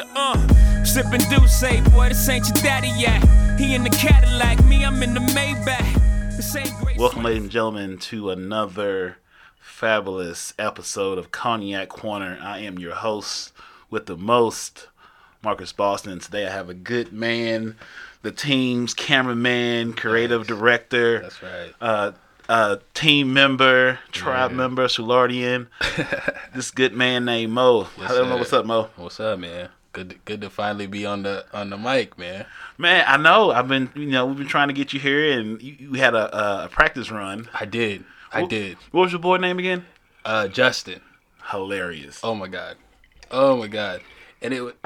the uh. Sipping do say, boy, this ain't your daddy yet. He in the Cadillac, me, I'm in the Maybach. This ain't great. Welcome, ladies and gentlemen, to another fabulous episode of Cognac Corner. I am your host with the most, Marcus Boston. Today I have a good man, the team's cameraman, creative director. That's right. Uh, uh, team member, tribe Yeah. member, Sulardian. this good man named Mo. Yes, I don't know what's up, Mo. What's up, man? Good, to, good to finally be on the on the mic, man. Man, I know. I've been, you know, we've been trying to get you here, and you, you had a, a practice run. I did, I Wh- did. What was your boy name again? Uh, Justin. Hilarious. Oh my god. Oh my god. And it,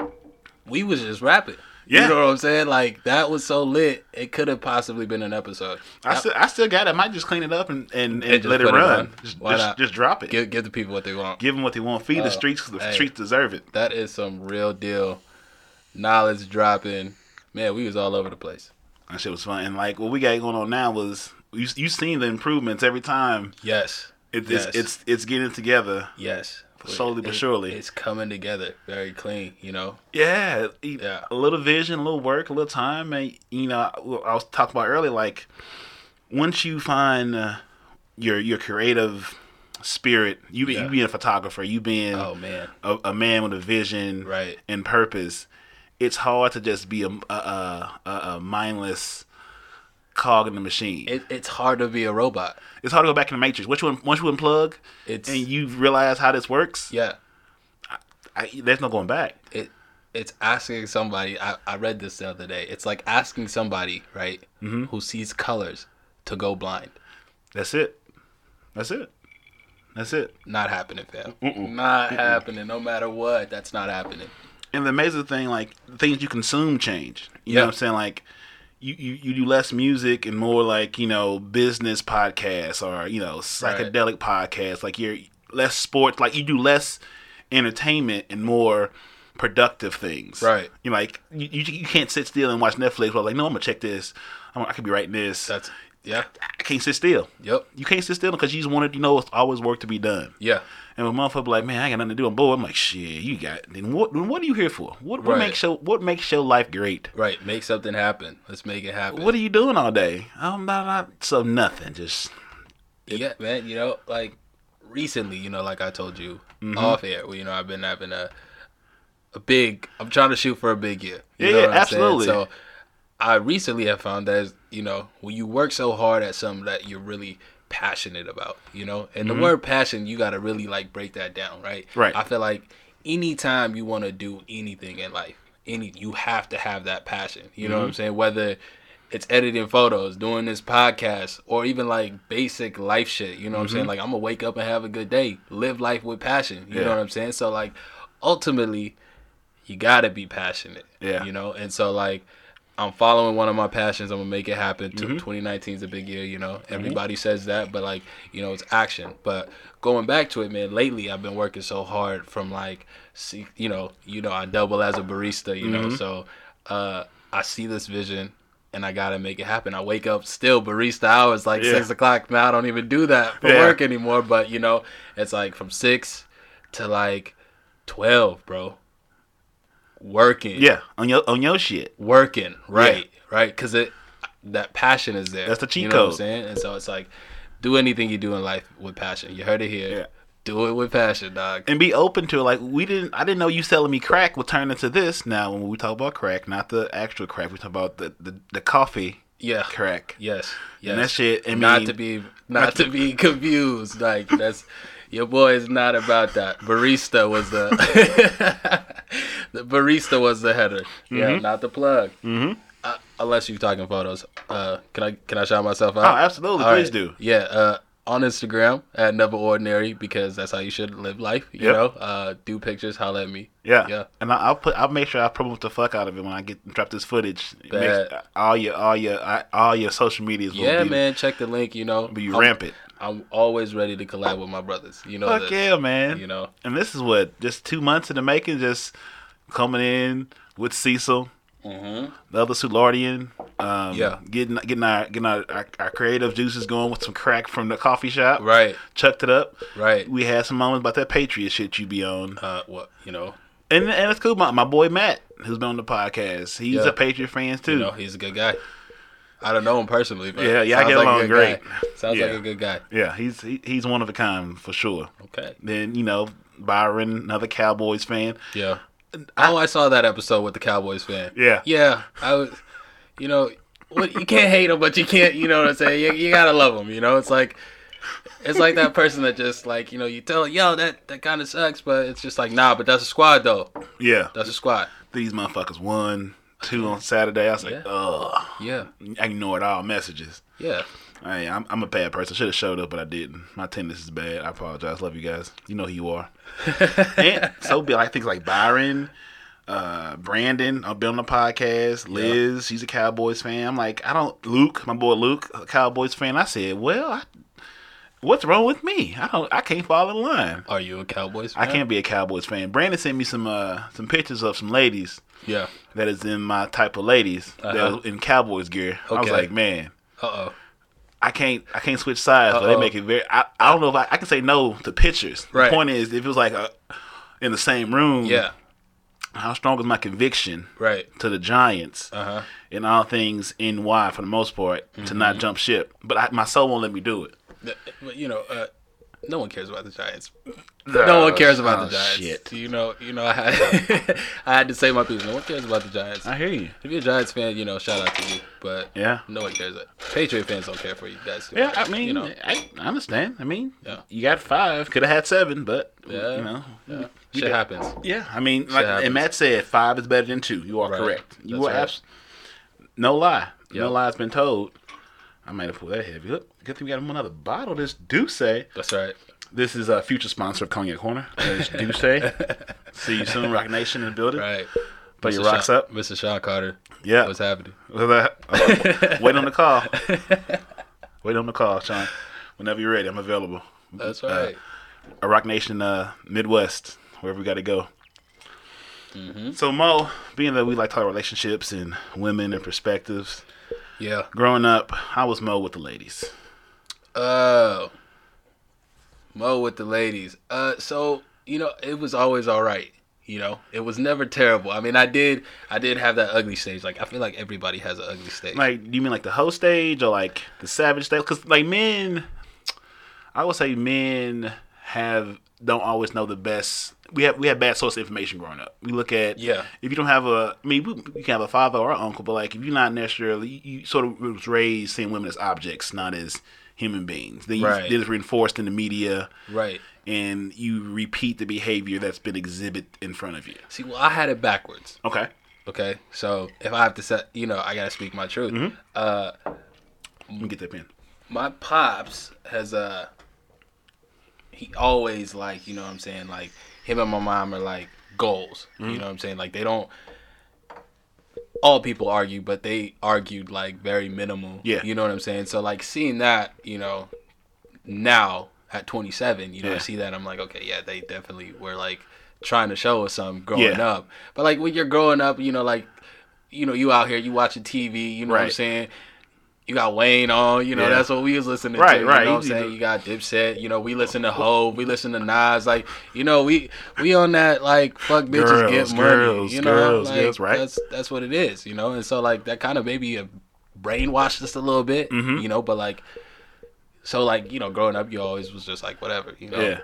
we was just rapping. Yeah. You know what I'm saying? Like that was so lit. It could have possibly been an episode. I still, I still got it. I might just clean it up and, and, and, And let it put it run. just, just, just drop it. Give, Give the people what they want. Give them what they want. Feed the streets. streets the hey. streets deserve it. That is some real deal knowledge dropping. Man, we was all over the place. That shit was fun. And like what we got going on now was you you seen the improvements every time. Yes. It, yes. it's, it's it's getting together. yes. Slowly but It- surely. It's coming together very clean, you know? Yeah, Yeah. a little vision, a little work, a little time, and you know, I I was talking about earlier. Like once you find uh, your your creative spirit, you Yeah. you being a photographer, you being Oh man. a, a man with a vision Right. and purpose. It's hard to just be a, a, a, a mindless cog in the machine. It, it's hard to be a robot. it's hard to go back in the matrix. Once you once you unplug It's and you realize how this works, yeah. I, there's no going back. It it's asking somebody. I, I read this the other day. It's like asking somebody right Mm-hmm. who sees colors to go blind. That's it. That's it. That's it. Not happening, fam. Not happening. No matter what, that's not happening. And the amazing thing, like things you consume change. You know what I'm saying? Like you, you, you do less music and more like, you know, business podcasts or, you know, psychedelic podcasts. Like you're less sports like you do less entertainment and more productive things. Right. You know, like you, you, you can't sit still and watch Netflix but like, no, I'm gonna check this. I'm, I could be writing this. That's yeah. I can't sit still. Yep. You can't sit still because you just wanted, you know, it's always work to be done. Yeah. And when motherfucker be like, man, I got nothing to do. I'm bored. I'm like, shit, you got. Then what? Then what are you here for? What, what Right. makes your What makes your life great? Right. Make something happen. Let's make it happen. What are you doing all day? I'm not, not so nothing. Just Yeah, man. You know, like recently, you know, like I told you Mm-hmm. off air, well, you know, I've been having a a big. I'm trying to shoot for a big year. You Yeah, know yeah, I'm saying? absolutely. So I recently have found that you know when you work so hard at something that you're really passionate about, you know, and the word passion, you got to really like break that down, right? Mm-hmm. Right. I feel like anytime you want to do anything in life, any you have to have that passion. You know what I'm Mm-hmm. saying? Whether it's editing photos, doing this podcast, or even like basic life shit. You know what I'm Mm-hmm. saying? Like I'm gonna wake up and have a good day, live life with passion. You Yeah. know what I'm saying? So like ultimately, you gotta be passionate. Yeah. You know, and so like I'm following one of my passions. I'm gonna make it happen. Mm-hmm. 2019 is a big year. You know, everybody says that, but like you know, it's action. But going back to it, man. Lately, I've been working so hard from like, see, you know, you know, I double as a barista. You Mm-hmm. know, so uh, I see this vision. And I gotta make it happen. I wake up still barista hours, like Yeah. six o'clock. Now I don't even do that for Yeah. work anymore. But you know, it's like from six to like twelve, bro. Working, yeah, on your on your shit. working right right because it that passion is there That's the cheat you know what i'm code. saying and so it's like do anything you do in life with passion you heard it here Yeah. do it with passion dog And be open to it. Like we didn't. I didn't know you selling me crack would turn into this. Now when we talk about crack, not the actual crack, we talk about the the, the coffee yeah crack. yes yes And that shit. I not to be not to be confused like that's your boy is not about that barista was the the barista was the header yeah Mm-hmm. not the plug mm-hmm. uh, unless you're talking photos uh can i can i shout myself out Oh, absolutely. All Please right. do. Yeah, uh, on Instagram at Never Ordinary because that's how you should live life. You Yep. know, uh, do pictures, holla at me. Yeah, Yeah. And I, I'll put. I'll make sure I promote the fuck out of it when I get drop this footage. Make- all your all your all your social medias. Will Yeah, be, man, check the link. You know, Be rampant. I'm always ready to collab with my brothers. You know, Fuck that, yeah, man. You know, And this is what just two months in the making. Just coming in with Cecil, Mhm. the other Sulardian. Um, Yeah. getting getting our getting our, our, our creative juices going with some crack from the coffee shop. right, Chucked it up. right. We had some moments about that Patriot shit you be on. Uh, what you know, and and it's cool. My, my boy Matt, who's been on the podcast, he's Yeah. a Patriot fan too. You know, he's a good guy. I don't know him personally, but Yeah, yeah, I get like a along great. guy. Sounds Yeah. like a good guy. Yeah, he's he, he's one of a kind for sure. Okay. Then you know Byron, another Cowboys fan. Yeah. oh, I saw that episode with the Cowboys fan. Yeah. Yeah. I was, you know, what you can't hate him, but you can't, you know what I'm saying? You, you gotta love him. You know, it's like, it's like that person that just like, you know, you tell, yo, that that kind of sucks, but it's just like, nah, but that's a squad though. Yeah, That's a squad. these motherfuckers won two on Saturday. I was like, Yeah. ugh. Yeah. I ignored all messages. Yeah. Hey, I'm, I'm a bad person. Should have showed up, but I didn't. My attendance is bad. I apologize. Love you guys. You know who you are. and so be like things like Byron, uh, Brandon. I've been on the podcast. Liz, she's a Cowboys fan. I'm like, I don't. Luke, my boy Luke, a Cowboys fan. I said, well, I, what's wrong with me? I don't. I can't fall in line. Are you a Cowboys fan? I can't be a Cowboys fan. Brandon sent me some uh, some pictures of some ladies Yeah. that is in my type of ladies Uh-huh. in Cowboys gear. I was like, man. Uh oh. I can't I can't switch sides, but they make it very. I, I don't know if I, I can say no to pictures. Right. The point is, if it was like a, in the same room, Yeah. How strong is my conviction Right. to the Giants Uh huh. in all things NY for the most part to Mm-hmm. not jump ship? But I, my soul won't let me do it. But you know, uh, no one cares about the Giants. no one cares about Oh, the Giants. shit. You know, you know, I had, I had to say my piece. No one cares about the Giants. I hear you. If you're a Giants fan, you know, shout out to you. But Yeah. no one cares. Patriot fans don't care for you guys. too Yeah, much, I mean, you know, I, I understand. I mean, Yeah. you got five. Could have had seven, but Yeah. you know, yeah, shit happens. Yeah, I mean, like, happens. and Matt said five is better than two. You are Right. correct. You That's were right. abs- no lie. No Yep. lie has been told. I might have pulled that heavy. Look, good thing we got him another bottle. This D'ussé. That's right. This is a future sponsor of Cognac Corner. It's D'ussé. See you soon, Roc Nation in the building. Right. Put your rocks Sean- up. Mr. Sean Carter. Yeah. What's happening? Look at that. Uh, wait on the call. wait on the call, Sean. Whenever you're ready, I'm available. That's Uh, right. a Roc Nation uh, Midwest, wherever we got to go. Mm-hmm. So Mo, being that we like to talk relationships and women and perspectives, yeah. growing up, how was Mo with the ladies? Oh. Mo with the ladies. Uh so, you know, it was always all right. You know, it was never terrible. I mean, I did, I did have that ugly stage. Like, I feel like everybody has an ugly stage. Like, do you mean like the hoe stage or like the savage stage? Because like men, I would say men have don't always know the best. We have we have bad source of information growing up. We look at Yeah. If you don't have a, I mean, we, we can have a father or an uncle, but like if you're not necessarily, you, you sort of was raised seeing women as objects, not as human beings. Then you Right. then it's reinforced in the media, right. and you repeat the behavior that's been exhibited in front of you. See, well, I had it backwards. Okay. Okay, so if I have to set, you know, I gotta speak my truth. Mm-hmm. Uh, Let me get that pen. my pops has uh, he always like, you know, what I'm saying, like him and my mom are like goals. Mm-hmm. You know, what I'm saying, like they don't. All people argue, but they argued like very minimal. Yeah. you know what I'm saying. So like seeing that, you know, now at 27, you know, Yeah. I see that I'm like, okay, yeah, they definitely were like trying to show us something growing Yeah. up. But like when you're growing up, you know, like you know, you out here, you watching TV, you know what I'm saying? You got Wayne on, you know, Yeah. that's what we was listening Right, to. You right. You know what I'm saying? You got Dipset, you know, we listen to Hov, we listen to Nas, like, you know, we we on that like fuck bitches Girls, get money. girls, you know, girls, like, yes, right. That's that's what it is, you know? And so like that kind of maybe brainwashed us a little bit, Mm-hmm. you know, but like so like, you know, growing up you always was just like whatever, you know Yeah.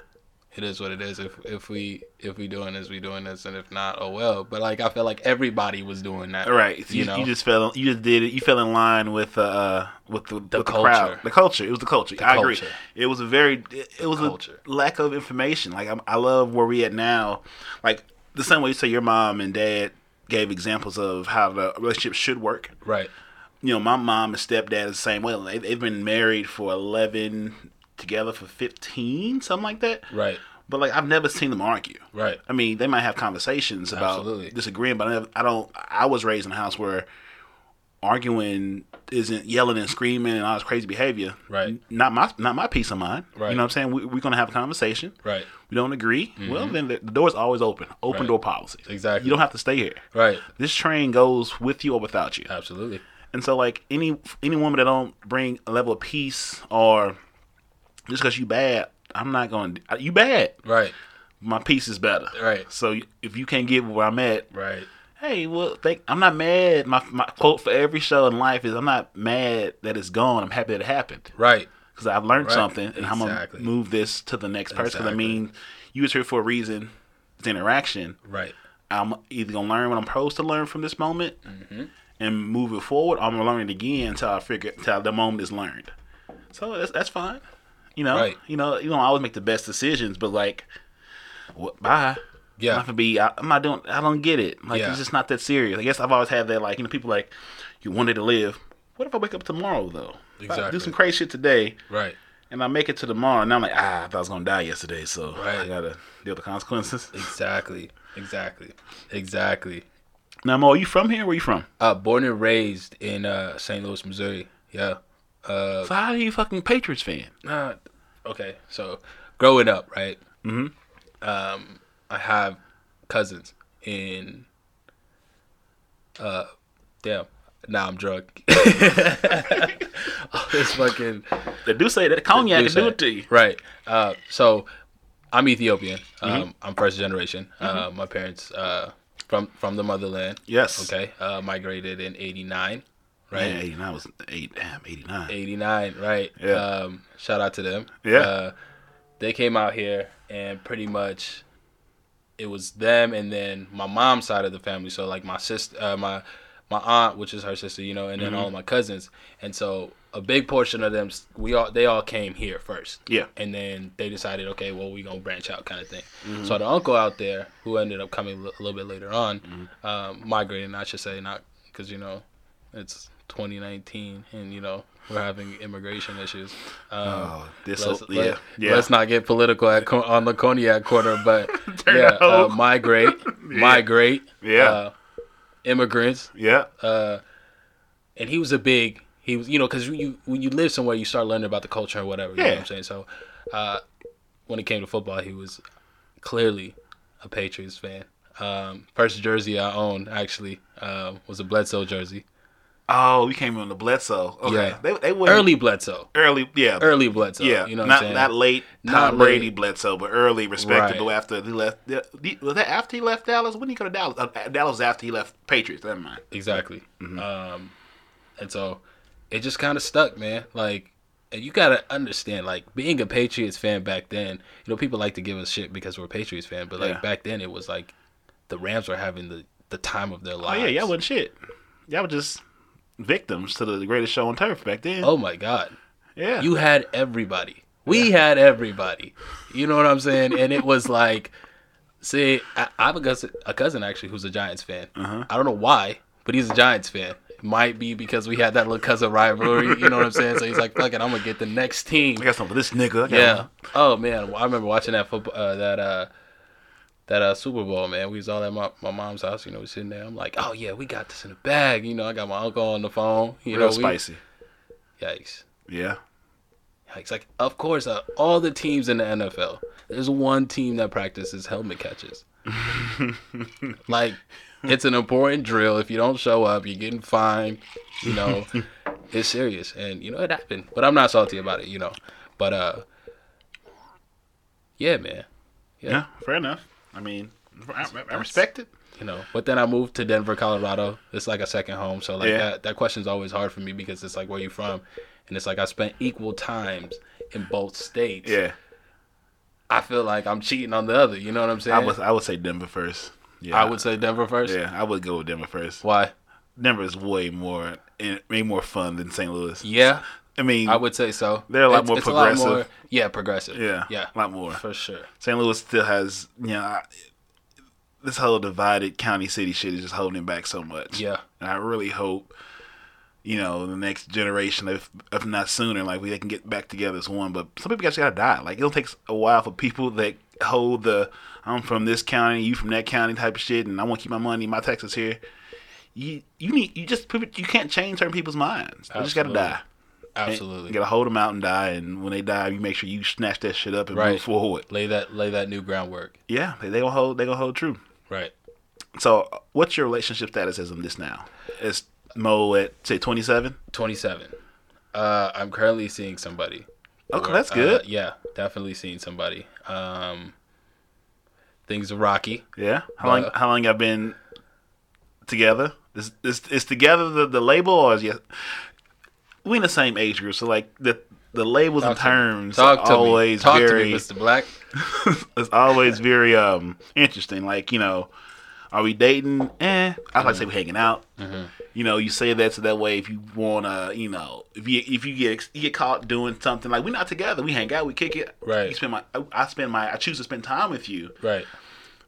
It is what it is. If if we if we doing this, we doing this, and if not, oh well. But like I feel like everybody was doing that, right? So You you, know, you just fell. You just did it. You fell in line with uh with the, with the culture. crowd. The culture. It was the culture. I agree. It was a very. It, it was culture. a lack of information. Like I'm, I love where we at now. Like the same way you say your mom and dad gave examples of how the relationship should work. right? You know, my mom and stepdad is the same way. They, they've been married for eleven, together for fifteen, something like that. Right, But like I've never seen them argue. right, I mean, they might have conversations about Absolutely. disagreeing, but I, never, I don't. I was raised in a house where arguing isn't yelling and screaming and all this crazy behavior. Right. Not my not my peace of mind. Right. You know what I'm saying? We, we're gonna have a conversation. right, We don't agree. Well, then the, the door's always open. Open Mm-hmm. Right. door policy. Exactly. You don't have to stay here. right. This train goes with you or without you. Absolutely. And so, like any any woman that don't bring a level of peace or just because you bad, I'm not going. to You bad. Right. my piece is better. Right. So if you can't get where I'm at, Right. hey, well, think I'm not mad. My my quote for every show in life is I'm not mad that it's gone. I'm happy that it happened Right. because I've learned Right. something and I'm gonna move this to the next person. 'Cause I Exactly. mean, you was here for a reason. It's interaction. Right. I'm either gonna learn what I'm supposed to learn from this moment Mm-hmm. and move it forward. I'm gonna learn it again until I figure until the moment is learned. So that's that's fine. You know, Right. you know, you don't always make the best decisions, but like, what? Bye. Yeah. I'm not gonna be. I, I'm not doing. I don't get it. Like Yeah. it's just not that serious. I guess I've always had that. Like you know, people like you wanted to live. What if I wake up tomorrow though? I Exactly. do some crazy shit today, Right. and I make it to tomorrow, and I'm like, ah, I thought I was gonna die yesterday, so I Right. gotta deal with the consequences. Exactly. Exactly. Exactly. Now, Mo, are you from here? Where you from? Uh, born and raised in uh, St. Louis, Missouri. Yeah. Uh, So how are you fucking Patriots fan? uh, okay. So growing up, right? Mhm. Um, I have cousins in. Uh, damn. Now I'm drunk. All this fucking They do say that cognac can do it to you. Right. Uh, so I'm Ethiopian. Mm-hmm. Um, I'm first generation. Uh, my parents uh, from from the motherland. Yes. Okay. Uh, migrated in '89. Right. Man, 89 was eight. Damn, 89. 89. Right. Yeah. Um, shout out to them. Yeah. Uh, they came out here and pretty much it was them and then my mom's side of the family. So like my sister, uh, my my aunt, which is her sister, you know, and then all of my cousins. And so a big portion of them, we all they all came here first. Yeah. And then they decided, okay, well, we gonna branch out, kind of thing. So the uncle out there, who ended up coming a little bit later on, um, migrating, I should say, not because you know, it's 2019, and you know we're having immigration issues. Um, Oh, this. let's, yeah. let, yeah. let's not get political at, on the cognac corner, but yeah, uh, migrate, migrate, Yeah. uh, immigrants, yeah. uh, and he was a big he was you know because you when you live somewhere you start learning about the culture and whatever you know Yeah. what I'm saying so uh, when it came to football he was clearly a Patriots fan um, first jersey I owned actually um, was a Bledsoe jersey Oh, we came on the Bledsoe. Okay. Yeah. They, they were early Bledsoe Early. Yeah. early Bledsoe Yeah. you know what not, I'm Not late Tom Not Brady late. Bledsoe, but early, respectable Right. after he left. Was that after he left Dallas? When did he go to Dallas? Uh, Dallas was after he left Patriots. Never mind. Exactly. Mm-hmm. Um, and so it just kind of stuck, man. Like, and you gotta understand, like, being a Patriots fan back then. You know, people like to give us shit because we're a Patriots fan, but like Yeah. back then, it was like the Rams were having the the time of their life. Oh yeah, y'all wasn't shit. Y'all were just victims to the greatest show on turf back then. Oh my god, yeah. you had everybody. We had everybody. You know what I'm saying? And it was like, see, I, I have a cousin, a cousin actually who's a Giants fan. Uh-huh. I don't know why, but he's a Giants fan. It might be because we had that little cousin rivalry. You know what I'm saying? So he's like, "Fuck it, I'm gonna get the next team." I got something for this nigga. Yeah. one. Oh man, I remember watching that football, uh, that uh, that uh Super Bowl. Man, we was all at my, my mom's house. You know, we sitting there. I'm like, "Oh yeah, we got this in the bag." You know, I got my uncle on the phone. You Real know, we, spicy. Yikes. Yeah. It's like, of course, uh, all the teams in the NFL, there's one team that practices helmet catches. like, it's an important drill. If you don't show up, you're getting fined. You know, it's serious, and you know it happened. But I'm not salty about it. You know, but uh, yeah, man. Yeah. Fair enough. I mean, I, I- respect it. You know, but then I moved to Denver, Colorado. It's like a second home. So like Yeah. that that question's always hard for me because it's like where you from, and it's like I spent equal times in both states. Yeah. I feel like I'm cheating on the other. You know what I'm saying? I would. I would say Denver first. Yeah. I would say Denver first. Yeah, I would go with Denver first. Why? Denver is way more, way more fun than St. Louis. Yeah, I mean, I would say so. They're a lot It's- more it's progressive. yeah, progressive. yeah, yeah, a lot more. for sure. St. Louis still has, you know, I- this whole divided county city shit is just holding back so much. Yeah, And I really hope, you know, the next generation, if if not sooner, like we they can get back together as one. But some people just gotta die. Like it'll take a while for people that hold the I'm from this county, you from that county type of shit, and I want to keep my money, my taxes here. You you need you just you can't change certain people's minds. They just gotta die. Absolutely. You gotta hold them out and die, and when they die, you make sure you snatch that shit up and Right. move forward. lay that lay that new groundwork. Yeah, they, they gonna hold they gonna hold true. Right. So, what's your relationship status as of this now? Is Mo at say twenty seven? Twenty seven. Uh, I'm currently seeing somebody. Okay, Or, that's uh, good. yeah, definitely seeing somebody. Um, things are rocky. Yeah. How long? How long y'all been together? Is is, is together the, the label or is you? We in the same age group, so like the the labels and Talk to terms Talk are to always me. Talk very. to me, Mr. Black. it's always very um interesting. Like you know, are we dating? Eh, I like to say we hanging out. Mm-hmm. You know, you say that so that way if you wanna, you know, if you if you get you get caught doing something like we're not together, we hang out, we kick it. Right. You spend my I- I spend my I choose to spend time with you, Right.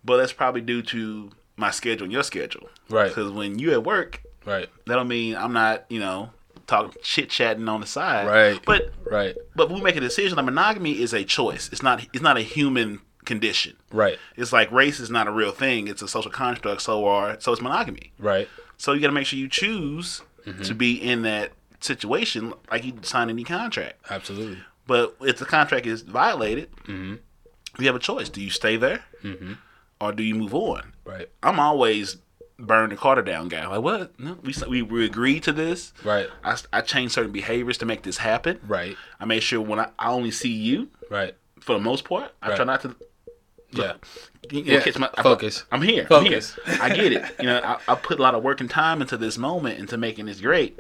but that's probably due to my schedule and your schedule. Right. Because when you at work, Right. that don't mean I'm not, you know, talking chit chatting on the side. Right. But Right. but we make a decision. Like monogamy is a choice. It's not. It's not a human condition. Right. It's like race is not a real thing. It's a social construct. So are so it's monogamy. Right. So you got to make sure you choose Mm-hmm. to be in that situation, like you sign any contract. Absolutely. But if the contract is violated, Mm-hmm. you have a choice. Do you stay there, or do you move on? Right. I'm always burn the Carter down guy. Like what? No, we we we agreed to this. Right. I, I changed certain behaviors to make this happen. Right. I made sure when I, I only see you Right. for the most part. I Right. try not to Yeah. you know, Yeah, catch my I- focus. I'm here. Focus. I'm here. I get it. You know, I, I put a lot of work and time into this moment into making this great.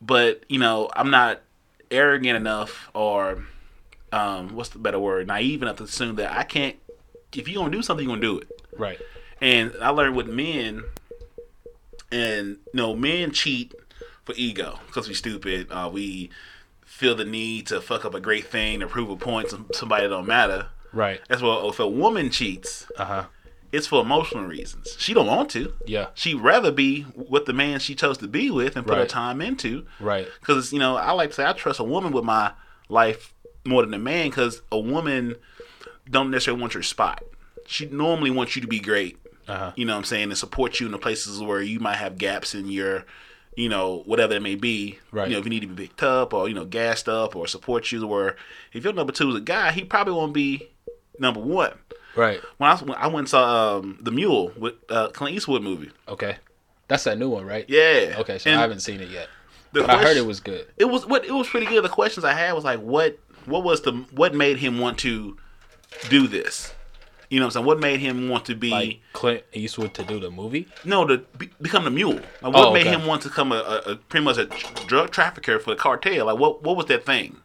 But you know, I'm not arrogant enough or um, what's the better word? Naive enough to assume that I can't. If you're gonna do something, you're gonna do it. Right. And I learned with men, and you know, men cheat for ego because we stupid. Uh, we feel the need to fuck up a great thing to prove a point to somebody that don't matter. Right. That's well, if a woman cheats, Uh huh. it's for emotional reasons. She don't want to. Yeah. She'd rather be with the man she chose to be with and put her time into. Right. Because you know, I like to say I trust a woman with my life more than a man. Because a woman don't necessarily want your spot. She normally wants you to be great. Uh-huh. You know what I'm saying, and support you in the places where you might have gaps in your, you know, whatever it may be. Right. You know, if you need to be picked up or you know gassed up or support you. Where if your number two is a guy, he probably won't be number one. Right. When I, when I went and saw um, the Mule with uh, Clint Eastwood movie. Okay. That's that new one, right? Yeah. Okay, so And I haven't seen it yet. But I heard it was good. It was what it was pretty good. The questions I had was like, what what was the what made him want to do this? You know what I'm saying? What made him want to be Like Clint Eastwood to do the movie? no to be, become the mule? Like, what Oh, made okay. him want to become a, a, a pretty much a drug trafficker for the cartel? Like what what was that thing?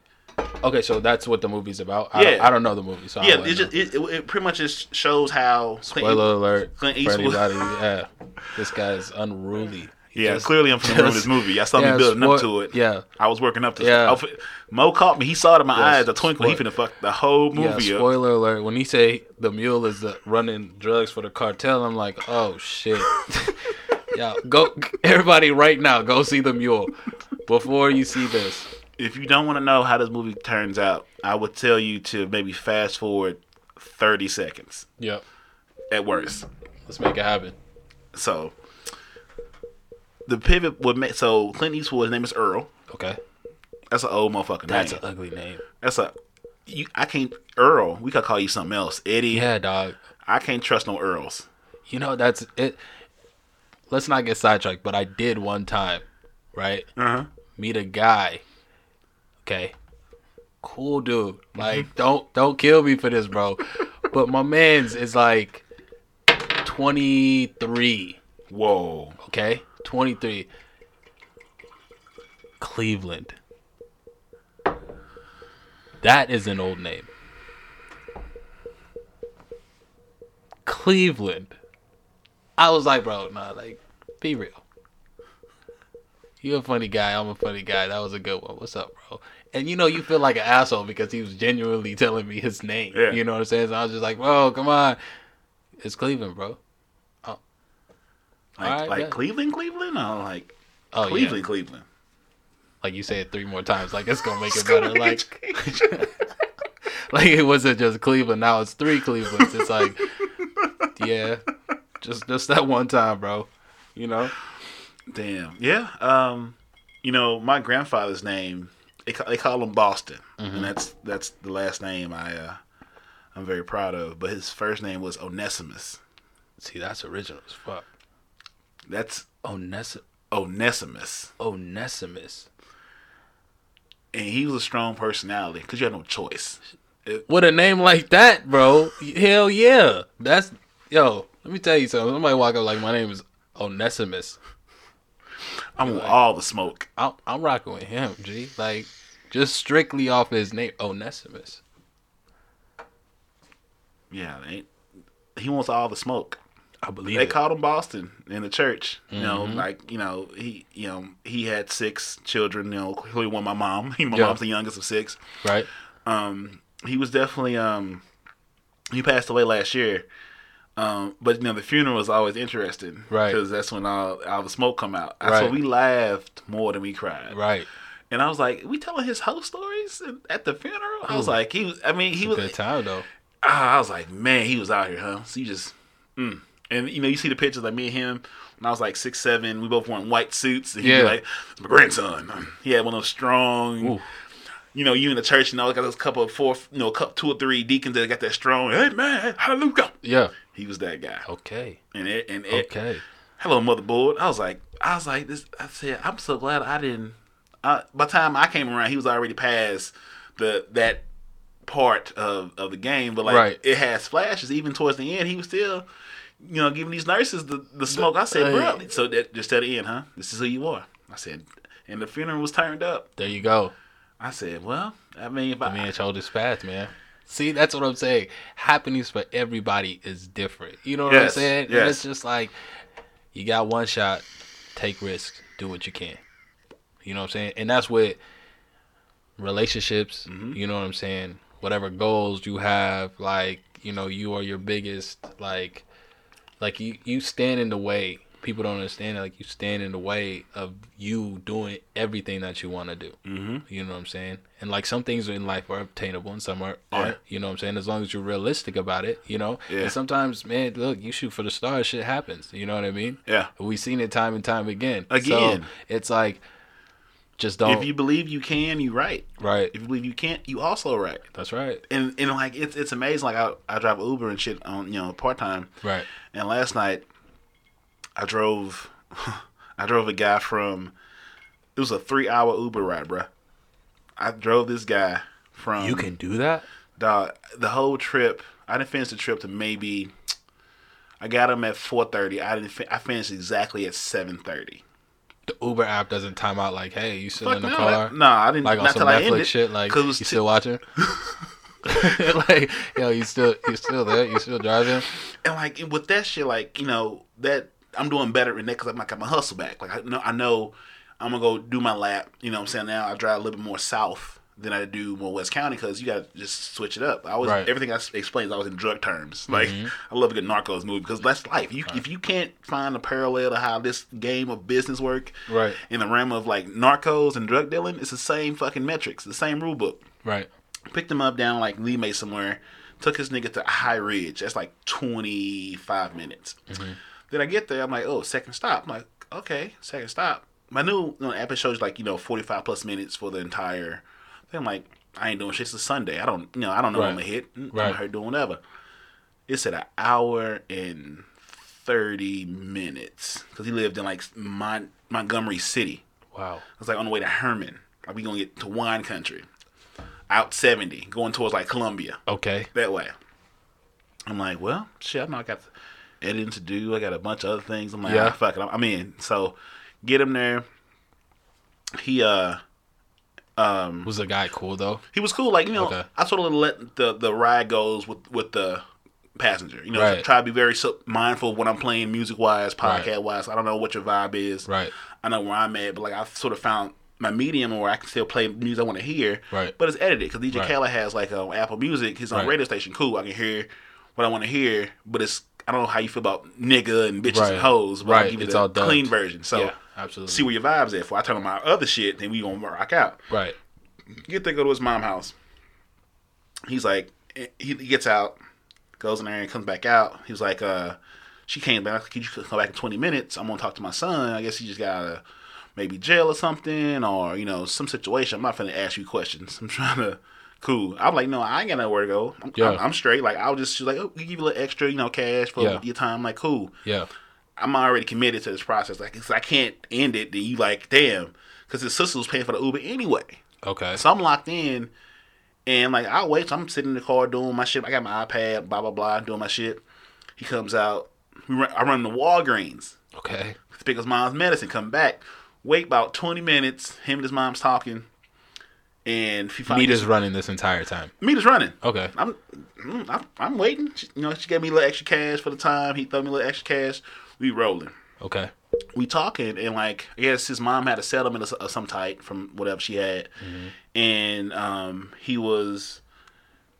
Okay, so that's what the movie's about. I, Yeah. don't, I don't know the movie, so yeah, it just it, it, pretty much just shows how Clint- Spoiler alert. Clint Eastwood- yeah, this guy's unruly. He Yeah, just- clearly I'm from just- this movie. I saw yeah, me building up to it. Yeah, I was working up to Yeah. I f- Mo caught me. He saw it in my Yes, eyes, a twinkle. He spoil- finna fuck the whole yeah. movie up. Spoiler alert. When he say the mule is the running drugs for the cartel, I'm like, oh shit. yeah, go everybody right now. Go see the mule before you see this. if you don't want to know how this movie turns out, I would tell you to maybe fast forward 30 seconds Yep. at worst. Let's make it happen. So the pivot would make so Clint Eastwood's name is Earl. Okay. That's an old motherfucker name. That's name. an ugly name. That's a you. I can't Earl. We could call you something else, Eddie. Yeah, dog. I can't trust no Earls. You know that's it. Let's not get sidetracked, but I did one time, right? Uh huh. meet a guy. Okay. Cool dude. Like don't don't kill me for this, bro. But my man's is like 23, Whoa. okay? 23. Cleveland. That is an old name. Cleveland. I was like, bro, nah, like, be real. You a funny guy. I'm a funny guy. That was a good one. What's up, bro? And you know, you feel like an asshole because he was genuinely telling me his name. Yeah. You know what I'm saying? So I was just like, bro, come on. It's Cleveland, bro. Like like yeah. Cleveland, Cleveland, or like Oh, Cleveland, yeah. Cleveland. Like you say it three more times. Like it's gonna make it better. Like, like it wasn't just Cleveland. Now it's three Clevelands. It's like, yeah, just just that one time, bro. You know? Damn. Yeah. Um, you know, my grandfather's name they call, they call him Boston, Mm-hmm. and that's that's the last name I uh, I'm very proud of. But his first name was Onesimus. See, that's original as fuck. That's Ones- Onesimus, Onesimus. and he was a strong personality because you had no choice. It- With a name like that, bro, hell yeah. That's yo. Let me tell you something. Somebody walk up like my name is Onesimus. I want all the smoke. I'm, I'm rocking with him, G. Like just strictly off his name, Onesimus. Yeah, they, he wants all the smoke. I believe They it. called him Boston in the church. You know, Mm-hmm. like you know, he you know he had six children. You know, clearly one my mom. He, my Yeah. mom's the youngest of six. right. Um, he was definitely um, he passed away last year. Um, but you know the funeral was always interesting, Right. Because that's when all all the smoke come out. That's Right. when we laughed more than we cried, Right. And I was like, we telling his whole stories at the funeral. I was like, he was. I mean, he was. Good time though. Ah, I was like, man, he was out here, huh? So you just, mm. And you know, you see the pictures like me and him when I was like six, seven. We both wore white suits. And he'd Yeah. be like, "It's my grandson. He had one of those strong. Ooh. You know, you in the church, you know, got those couple of four, you know, couple, two or three deacons that got that strong. Hey man, hallelujah. Yeah. He was that guy. Okay. And it, and it, Okay. hello motherboard. I was like, I was like this. I said, I'm so glad I didn't. I, by the time I came around, he was already past the that part of, of the game. But like, Right. it has flashes. Even towards the end, he was still, you know, giving these nurses the, the smoke. I said, bro, so that just at the end, huh? This is who you are. I said, and the funeral was turned up. There you go. I said, well, I mean, if I, The man showed his path, man. See, that's what I'm saying. Happiness for everybody is different. You know what I'm Yes, saying? And yes. it's just like you got one shot, take risks, do what you can. You know what I'm saying? And that's with relationships, Mm-hmm. you know what I'm saying? Whatever goals you have, like, you know, you are your biggest like like you you stand in the way. People don't understand it. like you stand in the way of you doing everything that you want to do. mm-hmm. You know what I'm saying? And like some things in life are obtainable and some are Yeah. aren't. You know what I'm saying? As long as you're realistic about it, you know. Yeah. And sometimes, man, look, you shoot for the stars, shit happens. You know what I mean? yeah. We've seen it time and time again. Again. So it's like, just don't. If you believe you can, you right. right. If you believe you can't, you also right. That's right. And and like it's it's amazing. Like I I drive Uber and shit on you know part time. Right. And last night, I drove, I drove a guy from. It was a three-hour Uber ride, bruh. I drove this guy from. you can do that. dog, the whole trip. I didn't finish the trip to maybe. I got him at four thirty. I didn't. I finished exactly at seven thirty. The Uber app doesn't time out like, hey, you still Fuck in the no, car? that- no, I didn't. like on some I Netflix ended. shit. Like, you was still watching? like, yo, you still you still there? You still driving? and like with that shit, like you know that I'm doing better in that because I'm like I'm a hustle back. Like I know I know I'm gonna go do my lap. You know what I'm saying now I drive a little bit more south than I do more West County because you got to just switch it up. I was Right. everything I explained. I was in drug terms. Mm-hmm. Like I love a good Narcos movie because that's life. You if you can't find a parallel to how this game of business work Right. in the realm of like Narcos and drug dealing, it's the same fucking metrics, the same rule book Right. picked him up down like Lemay somewhere, took his nigga to High Ridge. That's like 25 minutes. Mm-hmm. Then I get there, I'm like, oh, second stop. I'm like, okay, second stop. My new you know, app it shows like, you know, 45 plus minutes for the entire. I'm like, I ain't doing shit. It's a Sunday. I don't, you know, I don't know what I'm gonna hit. I'm Right. here doing whatever. It said an hour and 30 minutes because he lived in like Mon- Montgomery City. Wow. It's like on the way to Hermann. Like we gonna get to wine country. Out seventy, going towards like Columbia. Okay. That way. I'm like, well, shit, I know I got editing to do. I got a bunch of other things. I'm like, Yeah. yeah, fuck it. I'm, I'm in. So get him there. He uh um Was the guy cool though? he was cool. Like you know, Okay. I sort of let the the ride goes with with the passenger. You know, Right. try to be very mindful of what I'm playing music wise, Right. podcast wise. I don't know what your vibe is. Right. I know where I'm at, but like I've sort of found my medium where I can still play music I want to hear. Right. But it's edited because DJ Right. Khaled has like um, Apple Music, his own Right. radio station. Cool, I can hear what I want to hear, but it's I don't know how you feel about nigga and bitches Right. and hoes, but Right, I give you it's the all dubbed. clean version. So yeah. Absolutely. see where your vibes at. For I tell him my other shit, then we gonna rock out. right. Get to go to his mom house. He's like, he, gets out, goes in there and comes back out. He was like, uh, she came back. Could you come back in 20 minutes? I'm gonna talk to my son. I guess he just got a maybe jail or something, or you know, some situation. I'm not finna ask you questions. I'm trying to. Cool. I'm like, no, I ain't got nowhere to go. I'm, Yeah. I'm, I'm straight. Like, I'll just she's like, oh, we give you a little extra, you know, cash for Yeah. your time. I'm like, cool. Yeah. I'm already committed to this process. Like, 'cause I can't end it. Then you like, damn, because his sister was paying for the Uber anyway. Okay. So I'm locked in, And like I'll wait. So I'm sitting in the car doing my shit. I got my iPad, blah blah blah, doing my shit. He comes out. We run, I run to Walgreens Okay. to pick his mom's medicine. Come back. Wait about 20 minutes. Him and his mom's talking. And he finally Nita's running this entire time. Mita's running. Okay. I'm, mm, I'm, I'm waiting. She, you know, she gave me a little extra cash for the time. He threw me a little extra cash. We rolling. Okay. We talking and like I guess his mom had a settlement of, of some type from whatever she had, mm-hmm. and um, he was.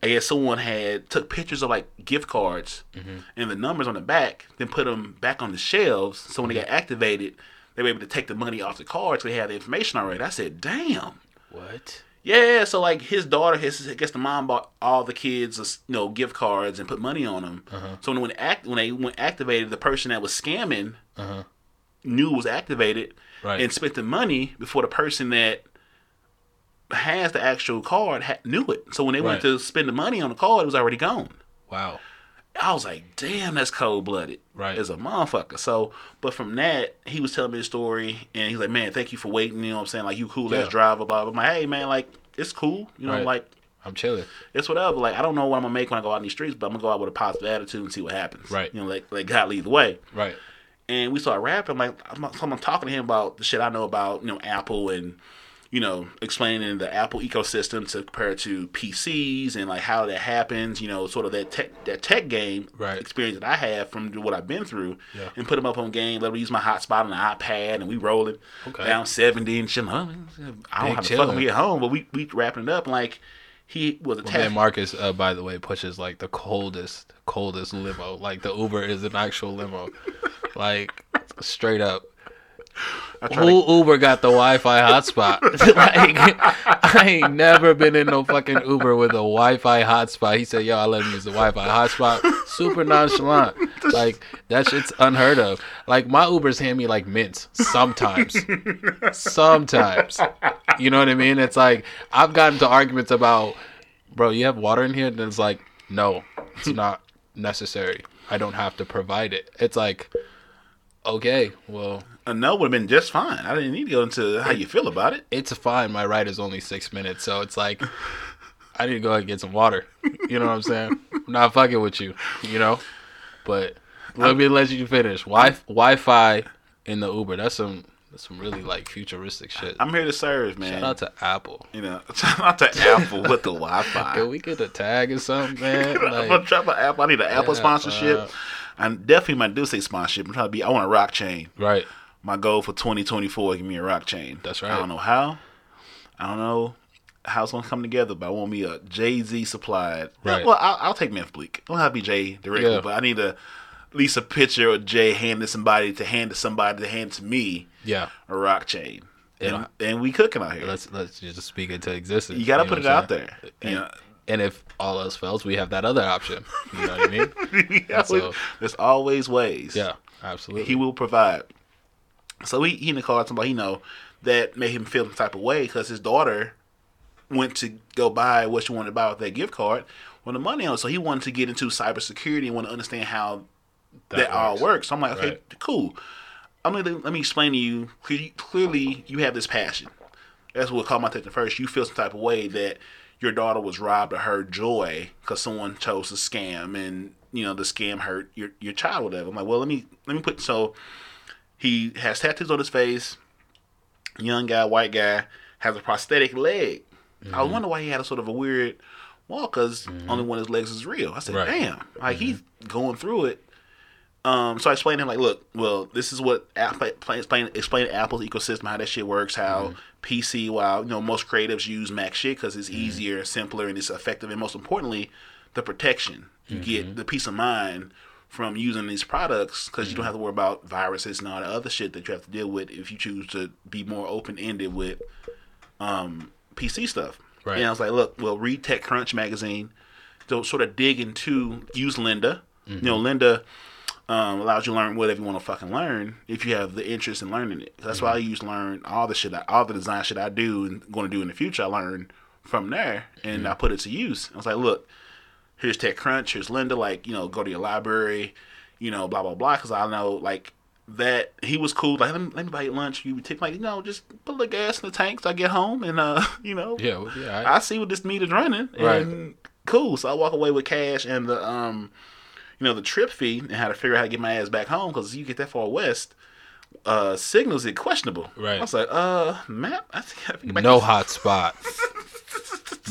I guess someone had took pictures of like gift cards mm-hmm. and the numbers on the back, then put them back on the shelves. So when they mm-hmm. got activated, they were able to take the money off the cards. They had the information already. I said, "Damn." What? Yeah, so like his daughter, his I guess the mom bought all the kids, uh, you know, gift cards and put money on them. So when when act when they went activated, the person that was scamming Uh-huh. knew was activated Right. and spent the money before the person that has the actual card ha- knew it. So when they went to spend the money on the card, it was already gone. Wow. I was like, damn, that's cold blooded. Right. As a motherfucker. So, but from that, he was telling me the story and he's like, man, thank you for waiting. You know what I'm saying? Like, you cool ass Yeah. driver, blah, blah. I'm like, hey, man, like, it's cool. You know, Right. like, I'm chilling. it's whatever. Like, I don't know what I'm going to make when I go out in these streets, but I'm going to go out with a positive attitude and see what happens. Right. You know, like, like God lead the way. Right. And we started rapping. Like, I'm, I'm talking to him about the shit I know about, you know, Apple and, you know, explaining the Apple ecosystem to compare to PCs and like how that happens, you know, sort of that tech that tech game Right. experience that I have from what I've been through, Yeah. and put them up on game. Let me use my hotspot on the iPad, and we rolling Okay. down seventy and shit. I don't Big have to fuck when we chillin'. get home, but we we wrapping it up. And like he was attached. man Marcus, uh, by the way, pushes like the coldest, coldest limo. Like the Uber is an actual limo. like straight up. Who Uber got the Wi-Fi hotspot? like, I ain't never been in no fucking Uber with a Wi-Fi hotspot. He said, "Yo, I let him use the Wi-Fi hotspot." Super nonchalant. Like that shit's unheard of. Like my Ubers hand me like mints sometimes. sometimes. You know what I mean? It's like I've gotten to arguments about, bro, you have water in here, and it's like, no, it's not necessary. I don't have to provide it. It's like, okay, well, a no would have been just fine. I didn't need to go into how you feel about it. it's fine. My ride is only six minutes, so it's like I need to go ahead and get some water. You know what I'm saying? I'm not fucking with you, you know. But let me let you finish. Wi Wi-Fi in the Uber. That's some that's some really like futuristic shit. I'm here to serve, man. Shout out to Apple. you know, shout out to Apple with the Wi-Fi. Can we get a tag or something, man? I'm gonna Like, try Apple. I need an Apple Yeah, sponsorship. uh, I definitely do say sponsorship. I'm trying to be. I want a rock chain. right. My goal for 2024 is give me a rock chain. That's right. I don't know how. I don't know how it's gonna come together, but I want me a Jay Z supplied. Right. Well, I'll, I'll take Memphis Bleek. Don't have to be Jay directly, Yeah. but I need a at least a picture of Jay handing somebody to hand to somebody to hand to me Yeah. a rock chain. And, Yeah. and we cooking out here. Let's let's just speak into existence. you gotta know put it out there. And, You know, and if all else fails, we have that other option. You know what I mean? Yeah, so- there's always ways. Yeah, absolutely. he will provide. So he, he in the car about, you know, that made him feel the type of way because his daughter went to go buy what she wanted to buy with that gift card with the money on. So he wanted to get into cybersecurity and want to understand how that, all works. works. So I'm like, okay, Right. cool. I'm gonna let me explain to you. Clearly, clearly, you have this passion. That's what caught my attention first. You feel some type of way that your daughter was robbed of her joy because someone chose to scam, and you know the scam hurt your your child. Whatever. I'm like, well, let me let me put so he has tattoos on his face. Young guy, white guy, has a prosthetic leg. I mm-hmm. wonder why he had a sort of a weird walk because mm-hmm. only one of his legs is real. I said, Right. damn, like he's mm-hmm. going through it. Um, so I explained to him like, look, well, this is what explain explain Apple's ecosystem, how that shit works, how PC, while you know most creatives use Mac shit because it's easier, simpler, and it's effective, and most importantly, the protection you get, the peace of mind from using these products because you don't have to worry about viruses and all the other shit that you have to deal with if you choose to be more open ended with um, PC stuff. Right. And I was like, look, well, read TechCrunch magazine to sort of dig into use Lynda. You know, Lynda um, allows you to learn whatever you want to fucking learn if you have the interest in learning it. That's why I use learn all the shit, I, all the design shit I do and going to do in the future. I learn from there and I put it to use. I was like, look, here's TechCrunch, here's Lynda. Like, you know, go to your library, you know, blah blah blah. Because I know, like, that he was cool. Like, let me, let me buy you lunch. You would take like, you know, just put the gas in the tanks. so I get home, and uh, you know, Yeah, well, yeah. I, I see what this meat is running, Right. and cool. So I walk away with cash and the um, you know, the trip fee and how to figure out how to get my ass back home because you get that far west. Uh, signals it questionable. Right. I was like, uh, map. I think I have to get back no hot spot.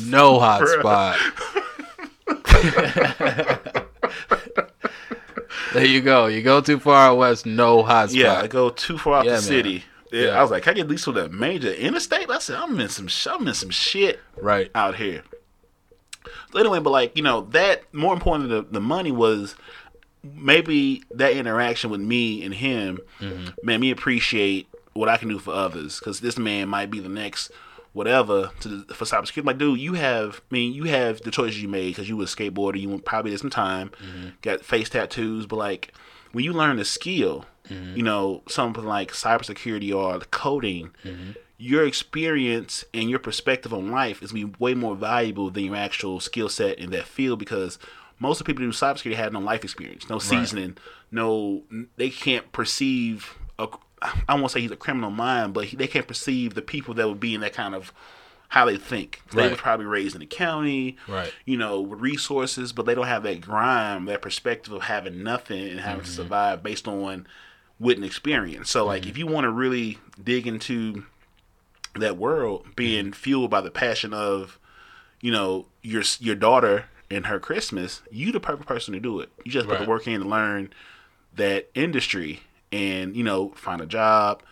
no hot spot. there you go. You go too far out west, no hot spot. Yeah, I go too far out Yeah, the man. city. Yeah. I was like, can I get at least the major interstate? I said, I'm in some, I'm in some shit Right. out here. So anyway, but like you know, that more important than the, the money was maybe that interaction with me and him mm-hmm. made me appreciate what I can do for others. Because this man might be the next whatever to the, for cybersecurity. Like, dude, you have, I mean, you have the choices you made because you were a skateboarder. You probably did some time, mm-hmm. got face tattoos, but like when you learn a skill, mm-hmm. you know, something like cybersecurity or coding, mm-hmm. your experience and your perspective on life is be way more valuable than your actual skill set in that field because most of the people who do cybersecurity have no life experience, no seasoning, no they can't perceive a I won't say he's a criminal mind, but he, they can't perceive the people that would be in that kind of how they think. They Right. were probably raised in the county, Right. you know, with resources, but they don't have that grime, that perspective of having nothing and having to mm-hmm. survive based on wit experience. So, like, mm-hmm. if you want to really dig into that world, being mm-hmm. fueled by the passion of, you know, your your daughter and her Christmas, you the perfect person to do it. You just put the work in to learn that industry and you know find a job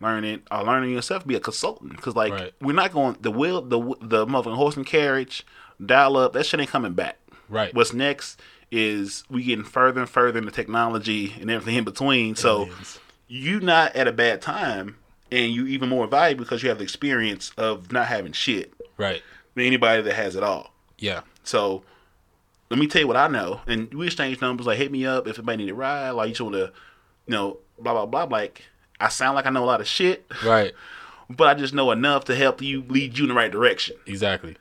learn it uh, or learning yourself be a consultant because like Right. we're not going the wheel the the motherfucking horse and carriage dial up that shit ain't coming back Right. what's next is we getting further and further in the technology and everything in between so Aliens. you not at a bad time and you even more valuable because you have the experience of not having shit Right. than anybody that has it all Yeah. so let me tell you what I know. And we exchange numbers like hit me up if anybody need a ride, like you just wanna you know, blah blah blah. Like I sound like I know a lot of shit, Right. but I just know enough to help you lead you in the right direction. Exactly.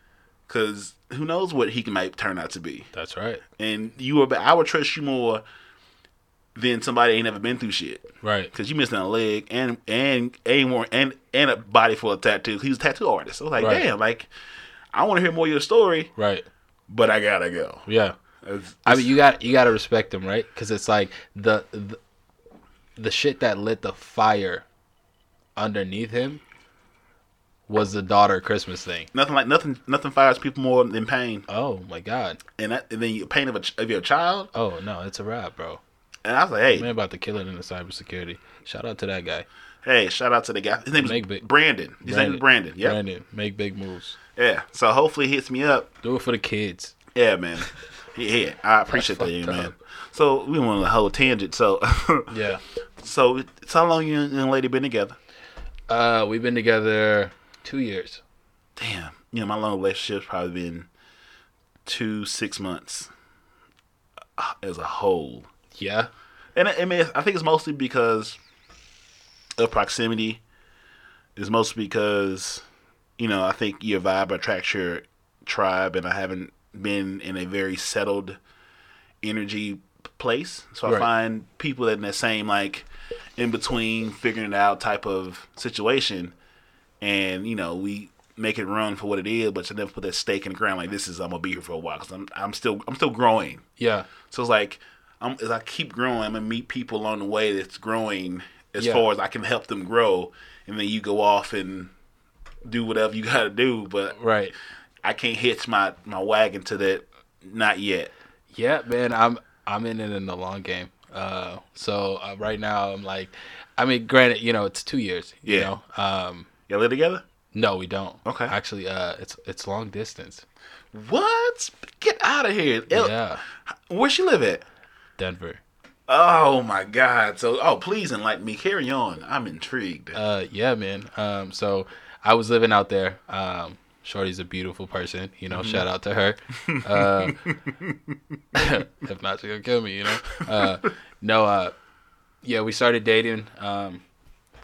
Cause who knows what he might turn out to be. That's right. And you are I would trust you more than somebody ain't never been through shit. Right. Cause you missing a leg and and and more and and a body full of tattoos. He was a tattoo artist. I was like, Right. damn, like I want to hear more of your story, Right. but I gotta go. Yeah. It's- I mean, you got you got to respect him, right? Because it's like the, the the shit that lit the fire underneath him was the daughter Christmas thing. Nothing like nothing. Nothing fires people more than pain, Oh my god. and that, and then you pain of a of your child. Oh no, it's a wrap, bro. And I was like, hey, Man, about to kill it in the cybersecurity. Shout out to that guy, hey, shout out to the guy. His name is big- Brandon. His name is Brandon. Yeah, Brandon, make big moves. yeah. So hopefully he hits me up. Do it for the kids. Yeah, man. Yeah. I appreciate that, man. up. So we went on a whole tangent. So, Yeah. so it's how long you and lady been together? Uh, we've been together two years. Damn. You know, my long relationship's probably been two six months uh, as a whole. Yeah. And I, I mean, I think it's mostly because of proximity. It's mostly because, you know, I think your vibe attracts your tribe, and I haven't been in a very settled energy place. So I Right. find people in that same, like, in between figuring it out type of situation. And, you know, we make it run for what it is, but to never put that stake in the ground like this is, I'm to be here for a while because I'm, I'm still, I'm still growing. Yeah. So it's like I'm, as I keep growing, I'm gonna meet people along the way that's growing as Yeah. far as I can help them grow, and then you go off and do whatever you gotta do. But Right. I can't hitch my my wagon to that. Not yet. Yeah, man, I'm I'm in it in the long game. Uh, so uh, right now I'm like, I mean, granted, you know, it's two years. You Yeah. know, um, Y'all live together? no, we don't. Okay. Actually, uh, it's it's long distance. What? Get out of here. El- Yeah, Where she live at? Denver. Oh my God. So oh please enlighten me. Carry on. I'm intrigued. Uh, yeah, man. Um, so I was living out there. Um, Shorty's a beautiful person. You know, shout out to her. Uh, if not, she's gonna kill me. You know. Uh, no. Uh, yeah, we started dating. Um,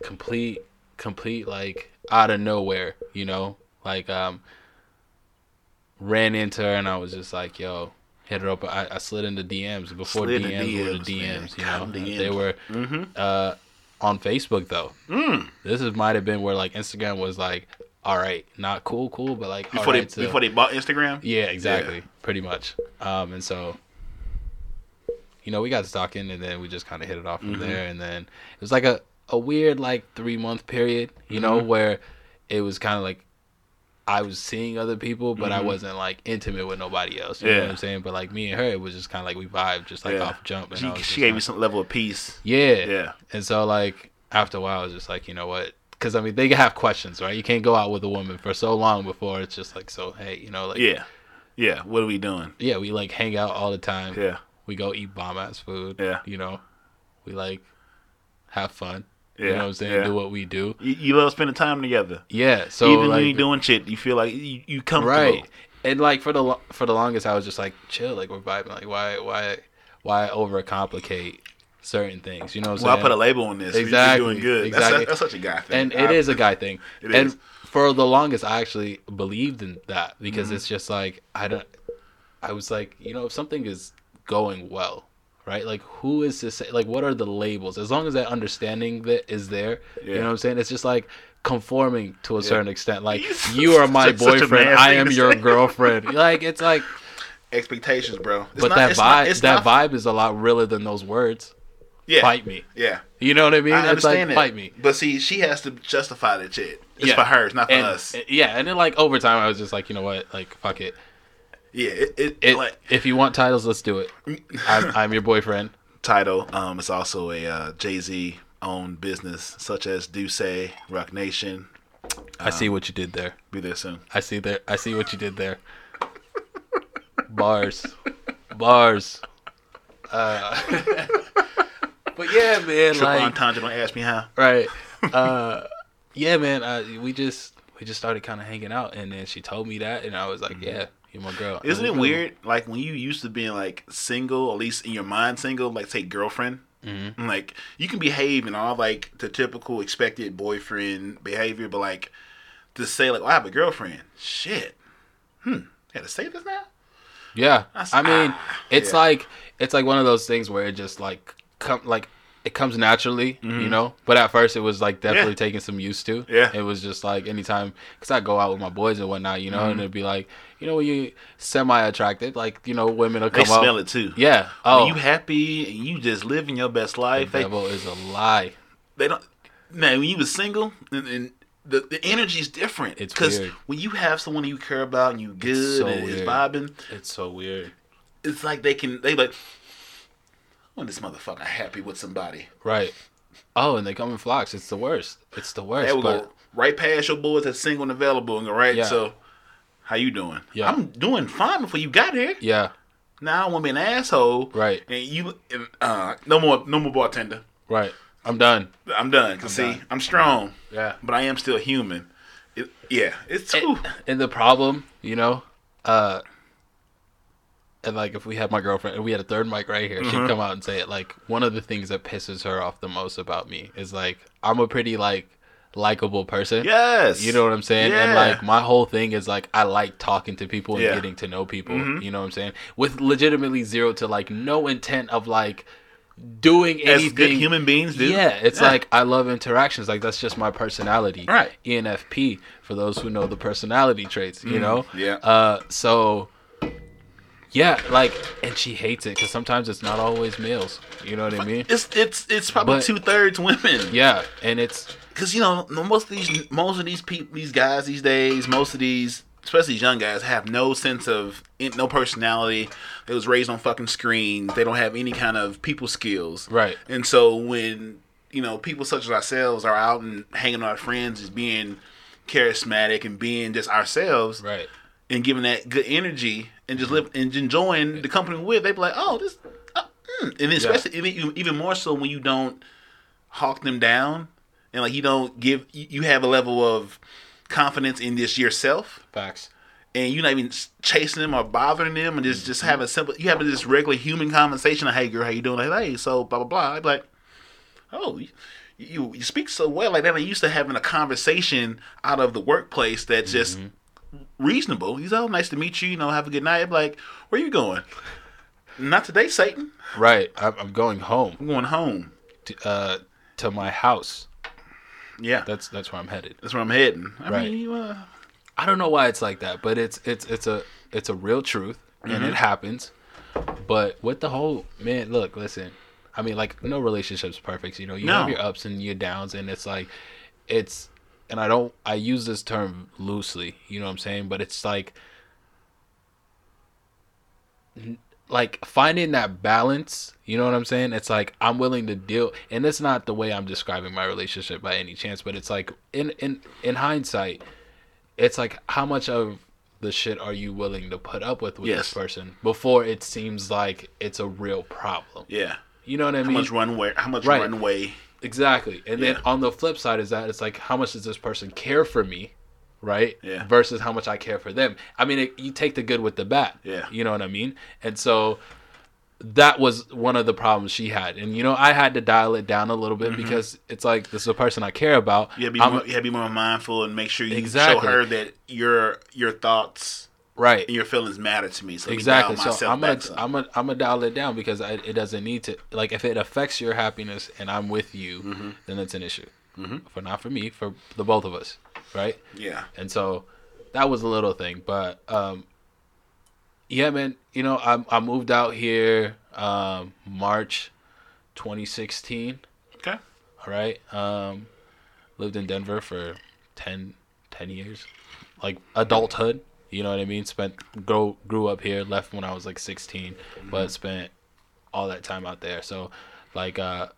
complete, complete, like out of nowhere. You know, like um, ran into her and I was just like, yo. Hit her up. I, I slid into DMs before into DMs, were the DMs, man. You know, DMs. they were mm-hmm. uh, on Facebook though. Mm. This is might have been where like Instagram was like, all right, not cool, cool, but like Before they before they bought Instagram. yeah, exactly, pretty much. Um, and so, you know, we got talking, and then we just kind of hit it off from Mm-hmm. there. And then it was like a a weird like three month period, you know, Mm-hmm. where it was kind of like I was seeing other people, but I Mhm. wasn't like intimate with nobody else. You know what I'm saying? But like me and her, it was just kind of like we vibed, just like Yeah. off jump. And She, she gave like- you some level of peace. yeah. Yeah. And so like after a while, I was just like, you know what? Because I mean, they have questions, right? You can't go out with a woman for so long before it's just like, so hey, you know, like Yeah. Yeah. What are we doing? yeah, we like hang out all the time. Yeah. We go eat bomb ass food. Yeah. You know, we like have fun. Yeah. You know what I'm saying? Yeah. Do what we do. You, you love spending time together. Yeah. So Even like, when you're doing shit, you feel like you, you comfortable. right. And like for the for the longest, I was just like chill, like we're vibing. Like why why why overcomplicate certain things? You know what I'm Well, I put a label on this. Exactly, You're doing good. exactly. That's, that's such a guy thing. and it I- is a guy thing. It and is. for the longest, I actually believed in that because Mm-hmm. it's just like I don't. I was like, you know, if something is going well, right? Like, who is to say? Like, what are the labels? As long as that understanding that is there, you know what I'm saying? It's just like conforming to a certain extent. Like, You- are my boyfriend, I am your girlfriend. Like, it's like, expectations, bro. It's but not- that vibe, not- that not- vibe is a lot realer than those words. Yeah. Fight me. Yeah. You know what I mean? I it's like understand it. fight me. But see, she has to justify that shit. It's Yeah. for her. It's not for and, us. Yeah, and then like over time, I was just like, you know what, like fuck it. yeah. It, it, It, like if you want titles, let's do it. I'm, I'm your boyfriend. title. Um, it's also a uh, Jay Z owned business, such as D'ussé, Roc Nation. I see what you did there. Be there soon. I see there. I see what you did there. Bars, bars. Uh, but yeah, man, Triple like entendre. Don't ask me how. right. Uh, yeah, man. Uh, we just we just started kind of hanging out, and then she told me that, and I was like, yeah, you're my girl. Isn't it weird? Like when you used to being like single, at least in your mind single, like say girlfriend. Mhm. Like you can behave in all like the typical expected boyfriend behavior, but like to say like, oh, I have a girlfriend. Shit. Hmm. Had to say this now. Yeah, That's- I mean, ah, it's yeah. like it's like one of those things where it just like come like it comes naturally, you know. But at first, it was like definitely Mm-hmm. Yeah. taking some used to. Yeah. Mm-hmm. it was just like anytime because I go out with my boys and whatnot, you know, and it'd be like, you know, when you semi attractive, like you know, women will come. They come smell up. it too. Yeah. When Oh, you happy and you just living your best the life. They, devil is a lie. they don't. Man, when you was single and, and the the energy is different. It's because when you have someone you care about and you good so and it's weird. vibing, It's so weird. it's like they can they like. When this motherfucker happy with somebody, Right. Oh, and they come in flocks. It's the worst. It's the worst. they will but go right past your boys that's single and available and go right. Yeah. So, how you doing? Yeah. I'm doing fine before you got here. yeah, Now I want to be an asshole. right, And you, and, uh, no more, no more bartender. right. I'm done. I'm done. Cause see, done. I'm strong, Yeah. but I am still human. It, yeah, it's And, and the problem, you know, uh, and like if we had my girlfriend and we had a third mic right here, she'd Mhm. come out and say it. Like one of the things that pisses her off the most about me is like I'm a pretty like likable person. yes. You know what I'm saying? And like my whole thing is like I like talking to people and Yeah. getting to know people. Mhm. You know what I'm saying? With legitimately zero to like no intent of like doing as anything. good human beings do. Yeah, it's like I love interactions. Like that's just my personality. Right. ENFP for those who know the personality traits. You Mm, know. yeah. Uh, so. Yeah, like, and she hates it because sometimes it's not always males. You know what I mean? it's it's it's probably two thirds women. Yeah, and it's Cause you know most of these most of these people these guys these days most of these especially these young guys have no sense of no personality. They was raised on fucking screens. They don't have any kind of people skills. right. And so when you know people such as ourselves are out and hanging with our friends, is being charismatic and being just ourselves Right. and giving that good energy and just live and enjoying the company with, they be like, oh, this, uh, mm. and especially and even- even more so when you don't hawk them down and like you don't give you have a level of confidence in this yourself. Facts. and you're not even chasing them or bothering them and just just having simple you having this regular human conversation like hey girl how you doing? Like hey so blah blah blah. I'd be like oh you, you you speak so well. Like that I'm used to having a conversation out of the workplace that just reasonable he's oh nice to meet you you know have a good night I'm like where you going not today Satan Right. I'm, I'm going home. I'm going home T- uh, to my house. Yeah, That's that's where I'm headed. that's where I'm heading. I Right. mean, you, uh, I don't know why it's like that, but it's it's it's a it's a real truth and Mm-hmm. it happens. But with the whole man, look, listen. I mean, like no relationship's perfect. You know, you No. have your ups and your downs, and it's like it's and I don't I use this term loosely. You know what I'm saying? But it's like like finding that balance you know what i'm saying it's like i'm willing to deal and it's not the way i'm describing my relationship by any chance but it's like in in in hindsight it's like how much of the shit are you willing to put up with with Yes. this person before it seems like it's a real problem yeah. you know what i mean? How much runway? How much Right. runway? Exactly. And then on the flip side is that it's like how much does this person care for me, right? Yeah. Versus how much I care for them. I mean, it, you take the good with the bad. Yeah. You know what I mean? And so that was one of the problems she had. And you know, I had to dial it down a little bit mm-hmm. because it's like this is a person I care about. You have to be more, you have to be more mindful and make sure you Exactly. show her that your your thoughts right. and your feelings matter to me. So me Exactly. dial So I'm gonna i'm gonna i'm gonna dial it down because I, it doesn't need to. Like if it affects your happiness and I'm with you, Mm-hmm. then it's an issue. For not for me, for the both of us, right? yeah. And so that was a little thing, but um, yeah, man. You know, I I moved out here um, March 2016. Okay. All right. Um, lived in Denver for 10, 10 years, like adulthood. You know what I mean? Spent grow grew up here. Left when I was like 16, but spent all that time out there. So, like, uh,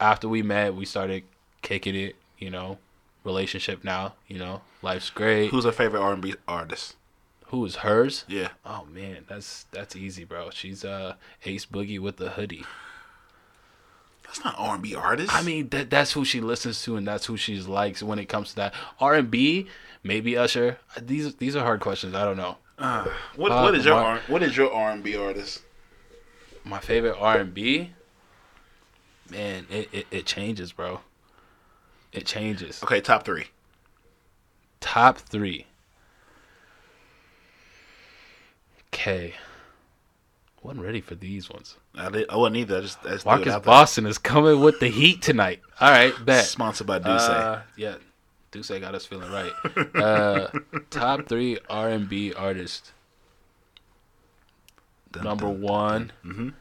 after we met, we started kicking it. You know, relationship now. You know, life's great. Who's her favorite R and B artist? Who is hers? Yeah. Oh man, that's that's easy, bro. She's uh Ace Boogie with the hoodie. That's not R and B artist. I mean, that that's who she listens to, and that's who she likes when it comes to that R and B. Maybe Usher. These these are hard questions. I don't know. what uh, what is your R, what is your R and B artist? My favorite R and B. Man, it, it it changes, bro. It changes. Okay, top three. Top three. Okay. I wasn't ready for these ones. I, did, I wasn't either. I just, I just Marcus. Boston is coming with the heat tonight. All right, bet. Sponsored by D'ussé. Uh, yeah, D'ussé got us feeling right. Uh, top three R and B artists. Dun, Number dun. one. Mhm.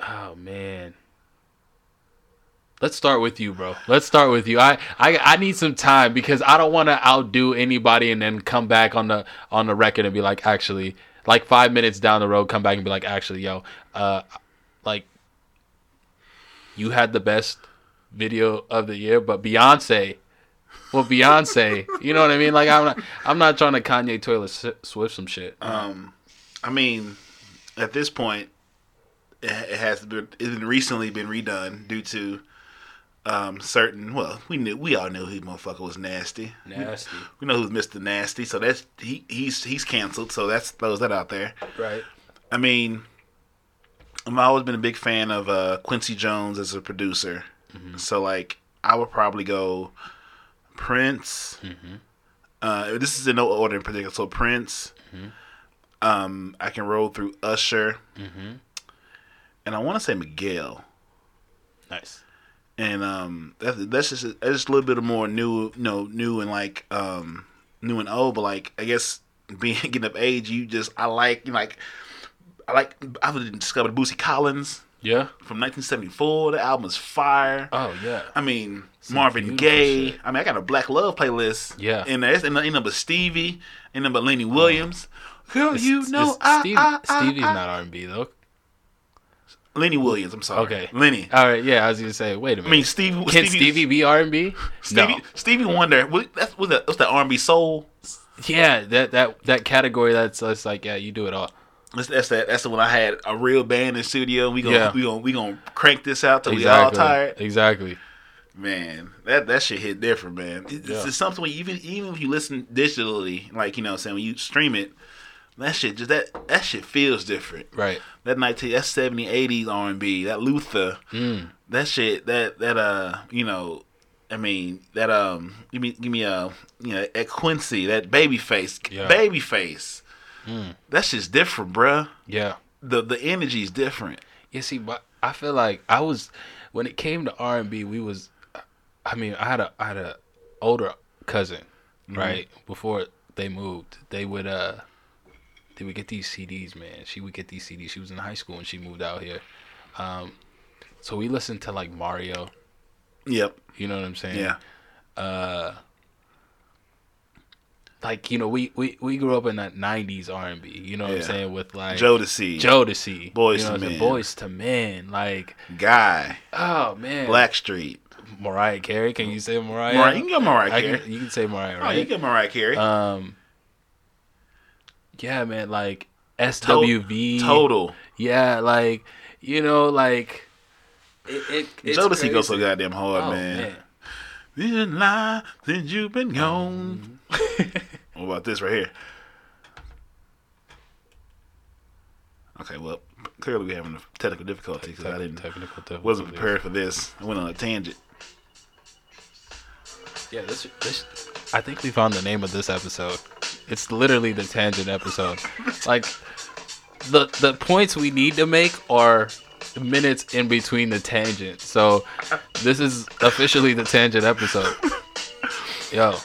Oh man. Let's start with you, bro. Let's start with you. I, I I need some time because I don't want to outdo anybody and then come back on the on the record and be like, actually, like five minutes down the road, come back and be like, actually, yo, uh, like you had the best video of the year, but Beyonce, well, Beyonce, you know what I mean? Like I'm not I'm not trying to Kanye Taylor Swift some shit. Um, I mean, at this point, it, has been recently been redone due to um certain. Well, we knew we all knew he motherfucker was nasty. Nasty, We know who's Mr. Nasty, so that's he he's he's canceled. So that's throws that out there. right? I mean, I've always been a big fan of uh, Quincy Jones as a producer. So like, I would probably go Prince. Uh, this is in no order in particular. So Prince. Um, I can roll through Usher, and I want to say Miguel. Nice. And um, that's that's just that's just a little bit of more new, you know, new and like um, new and old. But like, I guess being getting up age, you just I like you know, like I like I discovered Bootsy Collins Yeah. from 1974. The album is fire. Oh yeah. I mean Marvin Gaye. shit. I mean I got a Black Love playlist. Yeah. and and ain't number Stevie, ain't number Lenny Williams. Girl, you know it's I, Steve, I, I, Stevie's I- not R and B though. Lenny Williams. I'm sorry. Okay. Lenny. All right. Yeah, I was gonna say. Wait a minute. I mean Stevie. Can Stevie be R and B? Stevie, No. Stevie Wonder. What, that's what's that? What's that R&B soul? Yeah, that that that category. That's that's like yeah, you do it all. That's, that's that. That's the one I had a real band in studio. We gonna Yeah. we gonna we gonna crank this out till Exactly. we all tired. Exactly. Man, that that shit hit different, man. It's, Yeah. it's something when even even if you listen digitally, like you know, what I'm saying when you stream it, that shit just that that shit feels different. Right. That nineteen, that 70, 80s R and B, that Luther, Mm. that shit, that that uh, you know, I mean that um, give me give me a you know at Quincy, that Babyface, Yeah. Babyface. Mm. That shit's different, bruh. Yeah. The the energy's different. Yeah. See, but I feel like I was when it came to R and B, we was. I mean, I had a I had a older cousin, right? Before they moved, they would uh, they would get these CDs. Man, she would get these CDs. She was in high school when she moved out here. Um, so we listened to like Mario. Yep. You know what I'm saying? Yeah. uh like you know we we, we grew up in that 90s r&b you know what i'm saying with like Jodeci. Jodeci, Boyz you know II what I'm saying? Men. boys to men like Guy. oh man Blackstreet. mariah carey can you say mariah Mariah. You can go Mariah Carey. can, you can say mariah Oh, you right get Mariah Carey. um yeah man like swv Total. yeah like you know like it, it Jodeci goes so goddamn hard, oh, man. man. Been lie since you've been gone. Mm-hmm. what about this right here? Okay, well, clearly we're having a technical difficulty because I didn't Technical wasn't prepared for this. I went on a tangent. Yeah, this this I think we found the name of this episode. It's literally the tangent episode. like the the points we need to make are minutes in between the tangent. So this is officially the tangent episode. Yo.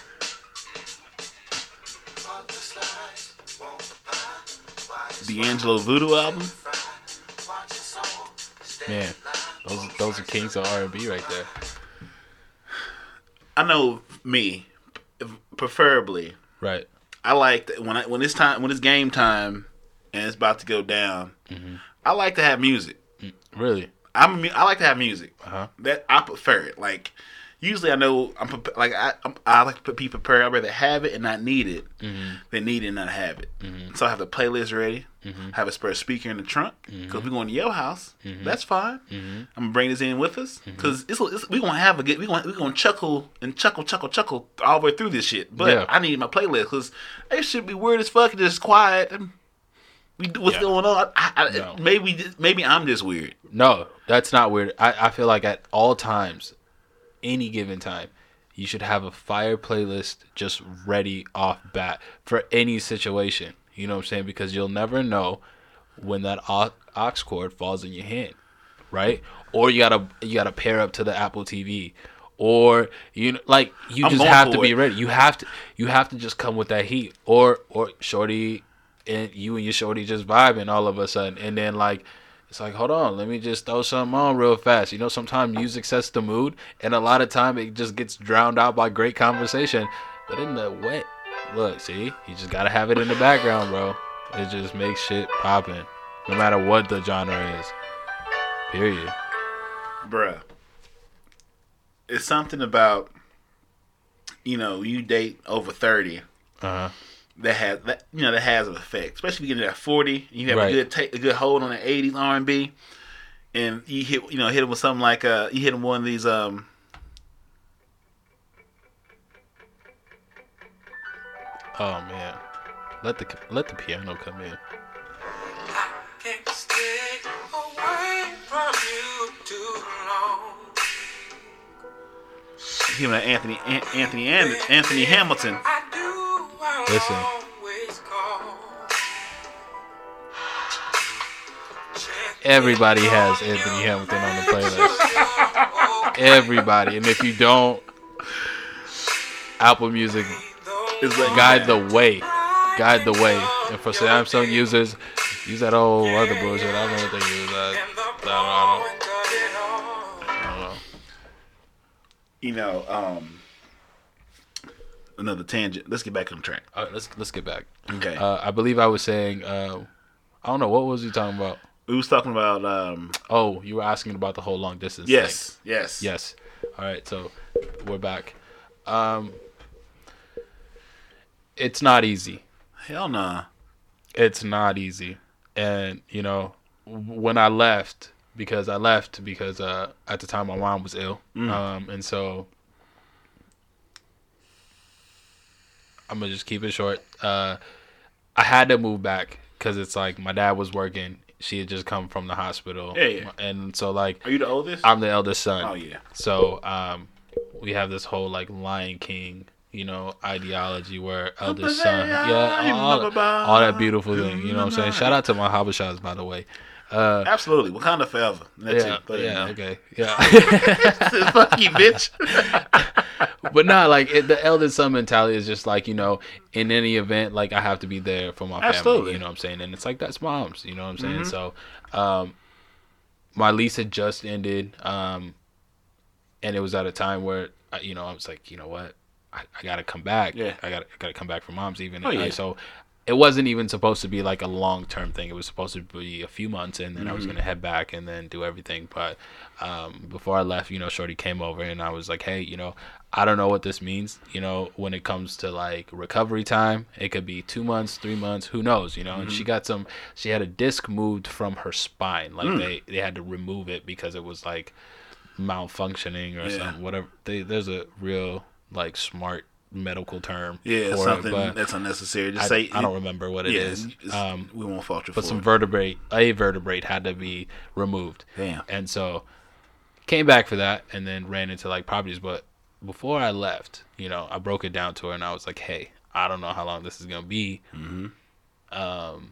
D'Angelo Voodoo album. Man, those those are kings of R and B right there. I know me, preferably. Right. I like that when I when it's time when it's game time and it's about to go down. Mm-hmm. I like to have music. Really. I'm I like to have music. Uh-huh. That I prefer it. Like usually I know I'm like I I'm, I like to put be prepared. I'd rather have it and not need it Mm-hmm. than need it and not have it. So I have the playlist ready. Mm-hmm. Have a spare speaker in the trunk because we're going to your house. That's fine. Mm-hmm. I'm gonna bring this in with us because it's, it's we gonna have a good we gonna we gonna chuckle and chuckle chuckle chuckle all the way through this shit. But Yeah. I need my playlist because it should be weird as fuck and just quiet. We do what's Yeah. going on. I, I, No. Maybe maybe I'm just weird. No, that's not weird. I, I feel like at all times, any given time, you should have a fire playlist just ready off bat for any situation. You know what I'm saying? Because you'll never know when that aux, aux cord falls in your hand, right? Or you gotta you gotta pair up to the Apple TV, or you know, like you I'm just have to be it. ready. You have to you have to just come with that heat, or or shorty and you and your shorty just vibing all of a sudden, and then like it's like, hold on, let me just throw something on real fast. You know, sometimes music sets the mood, and a lot of time it just gets drowned out by great conversation. But in the wet, look, see, you just gotta have it in the background, bro. It just makes shit popping, no matter what the genre is. Period. bruh, it's something about you know you date over thirty Uh huh. That has that you know that has an effect, especially if you get to that forty. You have Right. a good take a good hold on the eighties R and B, and you hit you know hit them with something like uh you hit them one of these um. Oh man, let the let the piano come in. Can't stay away from you too long. Him and Anthony Anthony Anthony Hamilton. I Listen. always call. Check Everybody has Anthony Hamilton on the playlist. Everybody, and if you don't, Apple Music is like guide the way, guide the way. And for Samsung users, use that old other bullshit. I don't know what they use. I, I, don't, I, don't, I don't know. you know um. Another tangent. Let's get back on track. All right, let's let's get back. Okay. Uh, I believe I was saying. Uh, I don't know what was he talking about. we was talking about um. Oh, you were asking about the whole long distance. Yes. thing. Yes. Yes. All right, so we're back. Um, it's not easy. Hell nah. It's not easy, and you know, when I left, because I left because uh, at the time my mom was ill, um, and so I'm gonna just keep it short. Uh, I had to move back because it's like my dad was working. She had just come from the hospital, Yeah, yeah. and so like Are you the oldest? I'm the eldest son. oh yeah. So um, we have this whole like Lion King, you know, ideology where eldest son, yeah, all, all that beautiful thing. You know what I'm saying? Shout out to my Habeshas, by the way. Uh, Absolutely, Wakanda forever. That's yeah, it. Throw that in yeah, okay, yeah. Fuck you, bitch. but not like it, the eldest son mentality is just like you know, in any event, like I have to be there for my family. Absolutely. You know what I'm saying? And it's like that's moms. You know what I'm saying? So, um, my lease had just ended, um, and it was at a time where uh, you know I was like, you know what, I, I gotta come back. Yeah. I gotta I gotta come back for mom's even. Oh, yeah. I- so. It wasn't even supposed to be like a long term thing. It was supposed to be a few months, and then I Mm-hmm. was gonna head back and then do everything. But um, before I left, you know, Shorty came over and I was like, hey, you know, I don't know what this means. You know, when it comes to like recovery time, it could be two months, three months, who knows? You know, and she Mm-hmm. got some. She had a disc moved from her spine, like Mm. they they had to remove it because it was like malfunctioning or Yeah. something. Whatever. They, there's a real like smart medical term Yeah, something it, that's unnecessary. Just I, say I don't remember what it yeah, is. Um, we won't fault you but for some it. vertebrae, a vertebrae had to be removed. Damn. And so came back for that and then ran into like properties. But before I left, you know, I broke it down to her and I was like, hey, I don't know how long this is to be. Mm-hmm. Um,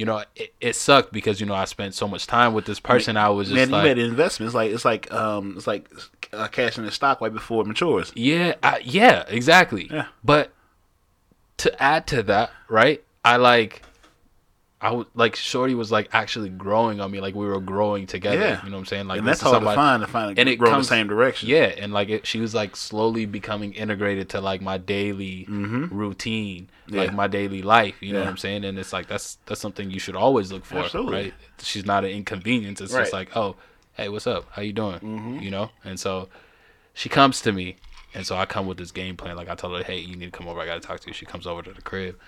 you know, it, it sucked because, you know, I spent so much time with this person. I was just Man, like, you made an investment. It's like it's like um it's like uh, cashing the stock right before it matures. Yeah, I, yeah, exactly. Yeah. But to add to that, right? I like, I would like Shorty was like actually growing on me, like we were growing together. Yeah. You know what I'm saying? Like and that's hard to somebody- find to find and it grow comes- the same direction. Yeah, and like it, she was like slowly becoming integrated to like my daily routine, like Mm-hmm. Yeah. my daily life. You know what I'm saying? And it's like that's that's something you should always look for, Absolutely. right? She's not an inconvenience. It's Right. just like, oh, hey, what's up? How you doing? You know? And so she comes to me, and so I come with this game plan. Like I told her, hey, you need to come over. I gotta talk to you. She comes over to the crib.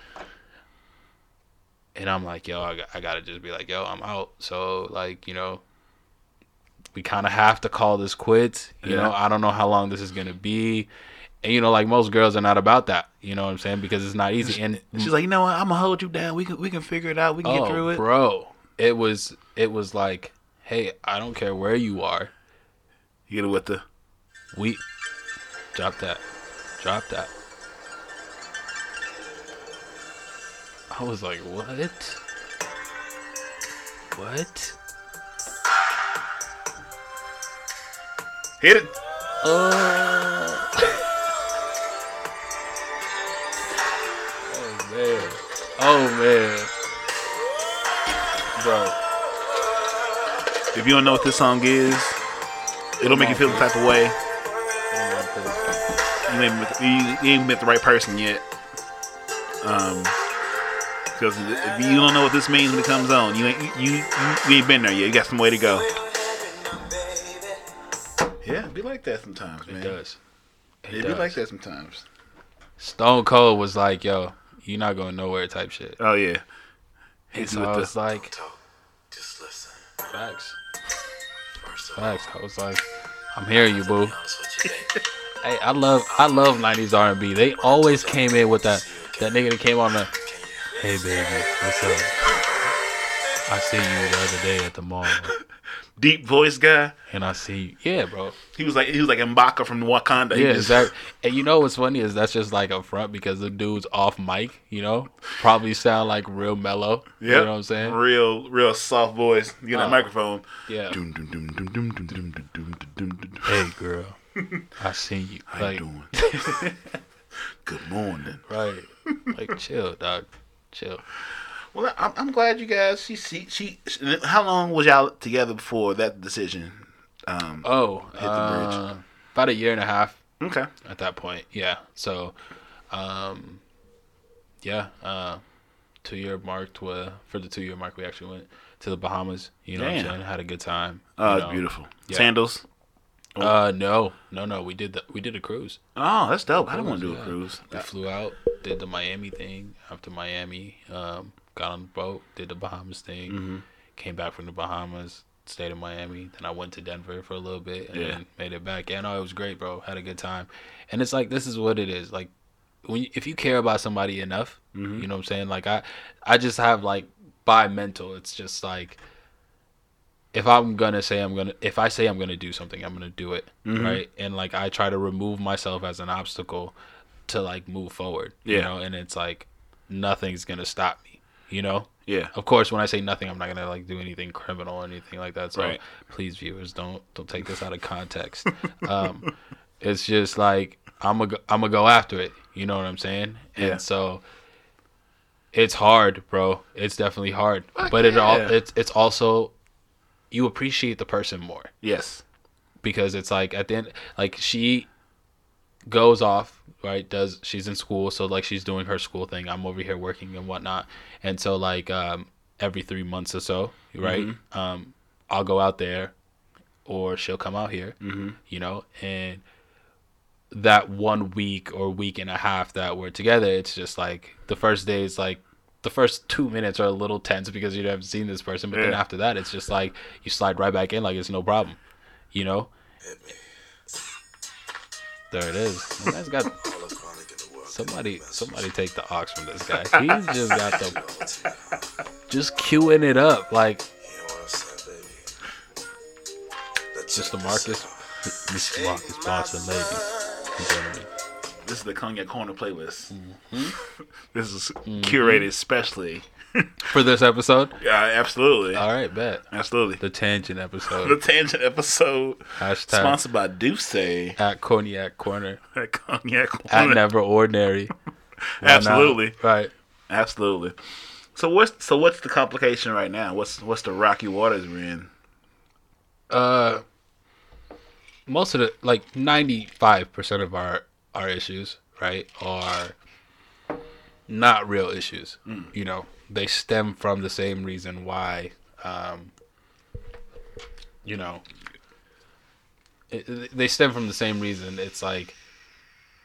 And I'm like, yo, I, got- I gotta just be like, yo, I'm out. So like, you know, we kind of have to call this quits. You know, I don't know how long this is gonna be. And you know, like most girls are not about that. You know what I'm saying? Because it's not easy. And She's like, you know what? I'm gonna hold you down. We can we can figure it out. We can get oh, through it. Oh, bro, it was it was like, hey, I don't care where you are. You get it with the We drop that, drop that. I was like, what? What? hit it. Oh. oh man. Oh man. Bro. If you don't know what this song is, it'll make you feel the type of way. You ain't met, you ain't met the right person yet. Um, because if you don't know what this means when it comes on, you ain't you, you you ain't been there yet. You got some way to go. Yeah, it be like that sometimes, man. It does. It, be does. like that sometimes. Stone Cold was like, yo, you're not going nowhere type shit. Oh yeah. And Hits so I was the, like, Talk. Just listen. facts. First of all, Facts. I was like, I'm hearing you, boo. be honest with you, baby. Hey, I love I love 90s R&B. They always came in with that that nigga that came on the Hey baby, what's up? I see you the other day at the mall. Deep voice guy. And I see you. Yeah, bro. He was like he was like M'Baku from Wakanda. Yeah, just... exactly. And you know what's funny is that's just like up front because the dude's off mic, you know? Probably sound like real mellow. Yeah. You know what I'm saying? Real real soft voice. You get uh, that microphone. Yeah. Hey girl. I see you. How like, you doing? Good morning. Right. Like chill, dog. Chill. Well, I'm, I'm glad you guys. She, she, she. How long was y'all together before that decision? Um, Oh, the bridge. uh, about a year and a half okay. at that point. Yeah. So, um, yeah, uh, two year mark to, uh, for the two year mark, we actually went to the Bahamas. You know, what I'm saying? had a good time. Oh, you it's know. beautiful. yeah. Sandals. Uh, no, no, no. We did the we did a cruise. Oh, that's dope. I don't want to do Yeah. a cruise. We flew out, did the Miami thing. After Miami, um, got on the boat, did the Bahamas thing. Mm-hmm. Came back from the Bahamas, stayed in Miami. Then I went to Denver for a little bit and Yeah. made it back. Yeah, no, it was great, bro. Had a good time. And it's like this is what it is. Like when you, if you care about somebody enough, Mm-hmm. you know what I'm saying. Like I, I just have like by mental. It's just like if I'm gonna say I'm gonna if I say I'm gonna do something, I'm gonna do it. Mm-hmm. Right. And like I try to remove myself as an obstacle to like move forward. You know, and it's like nothing's gonna stop me. You know, Yeah. of course, when I say nothing, I'm not gonna like do anything criminal or anything like that. So Right. please, viewers, don't don't take this out of context. um, it's just like I'm gonna I'm gonna go after it. You know what I'm saying? Yeah. And so it's hard, bro. It's definitely hard, but it all it's it's also you appreciate the person more. Yes. because it's like at the end like she goes off right does she's in school so like she's doing her school thing. I'm over here working and whatnot. And so like um every three months or so right um i'll go out there or she'll come out here Mm-hmm. you know? And that one week or week and a half that we're together it's just like the first day is like the first two minutes are a little tense because you haven't seen this person but then after that it's just like you slide right back in like it's no problem you know there it is. And that's got All the chronic in the world. somebody. Somebody take the aux from this guy. He's just got the just queuing it up like You know what I'm saying, baby? Let's Mr. Marcus. Mr. Marcus and gentlemen. This is the Cognac Corner playlist. Mm-hmm. this is curated especially. For this episode, Yeah, absolutely. all right, bet absolutely. the tangent episode. The tangent episode Hashtag sponsored by D'ussé at Cognac Corner at Cognac Corner. at Never Ordinary. Why not? Absolutely. right. Absolutely. So what's so what's the complication right now? What's what's the rocky waters we're in? uh most of the like 95% of our our issues right are not real issues you know they stem from the same reason why um you know it, they stem from the same reason it's like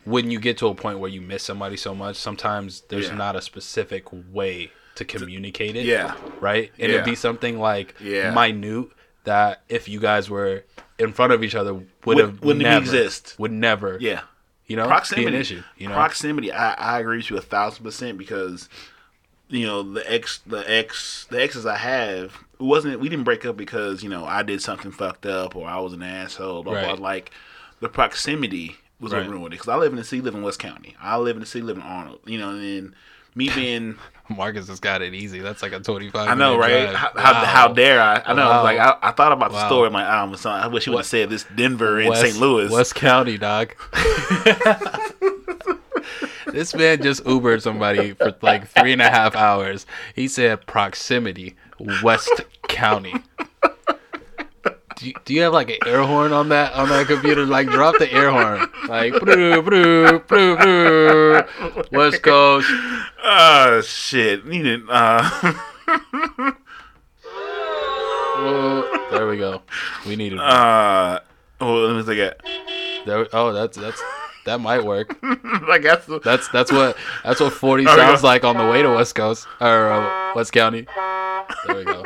when you get to a point where you miss somebody so much sometimes there's Yeah. not a specific way to communicate it Yeah. right? And Yeah. it'd be something like Yeah. minute that if you guys were in front of each other would Would- have wouldn't never, exist. Would never, Yeah. You know, proximity issue. You know, proximity I, I agree with you a thousand percent because you know the ex the ex the exes i have it wasn't we didn't break up because you know i did something fucked up or i was an asshole blah, blah. Right. like the proximity was Right. what ruined it because i live in the city live in west county i live in the city live in arnold you know and then me being Marcus has got it easy. That's like a twenty-five. I know, right? How, Wow. how dare I? I know. Wow. Like I, I thought about the Wow. story. I'm like, oh, son, I wish you would have said this Denver and St. Louis. West County, dog. this man just Ubered somebody for like three and a half hours. He said proximity, West County. Do you, do you have like an air horn on that on that computer? Like drop the air horn, like broo, broo, broo, broo. West Coast. Oh shit! You didn't. Uh, Oh, there we go. We needed. uh, well, let me take it. There, oh, that's that's that might work. That's the, That's that's what that's what forty There sounds like on the way to West Coast or uh, West County. There we go.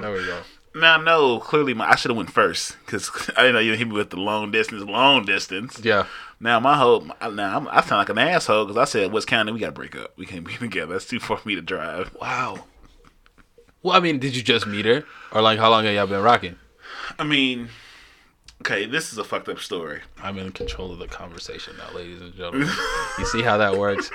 There we go. Now. No, clearly, my I should have went first because I didn't know you hit me with the long distance. Long distance. Yeah. Now my whole now I'm, I sound like an asshole because I said West County we gotta break up. We can't be together. That's too far for me to drive. Wow. Well, I mean, did you just meet her, or like how long have y'all been rocking? I mean, okay, this is a fucked up story. I'm in control of the conversation now, ladies and gentlemen. you see how that works?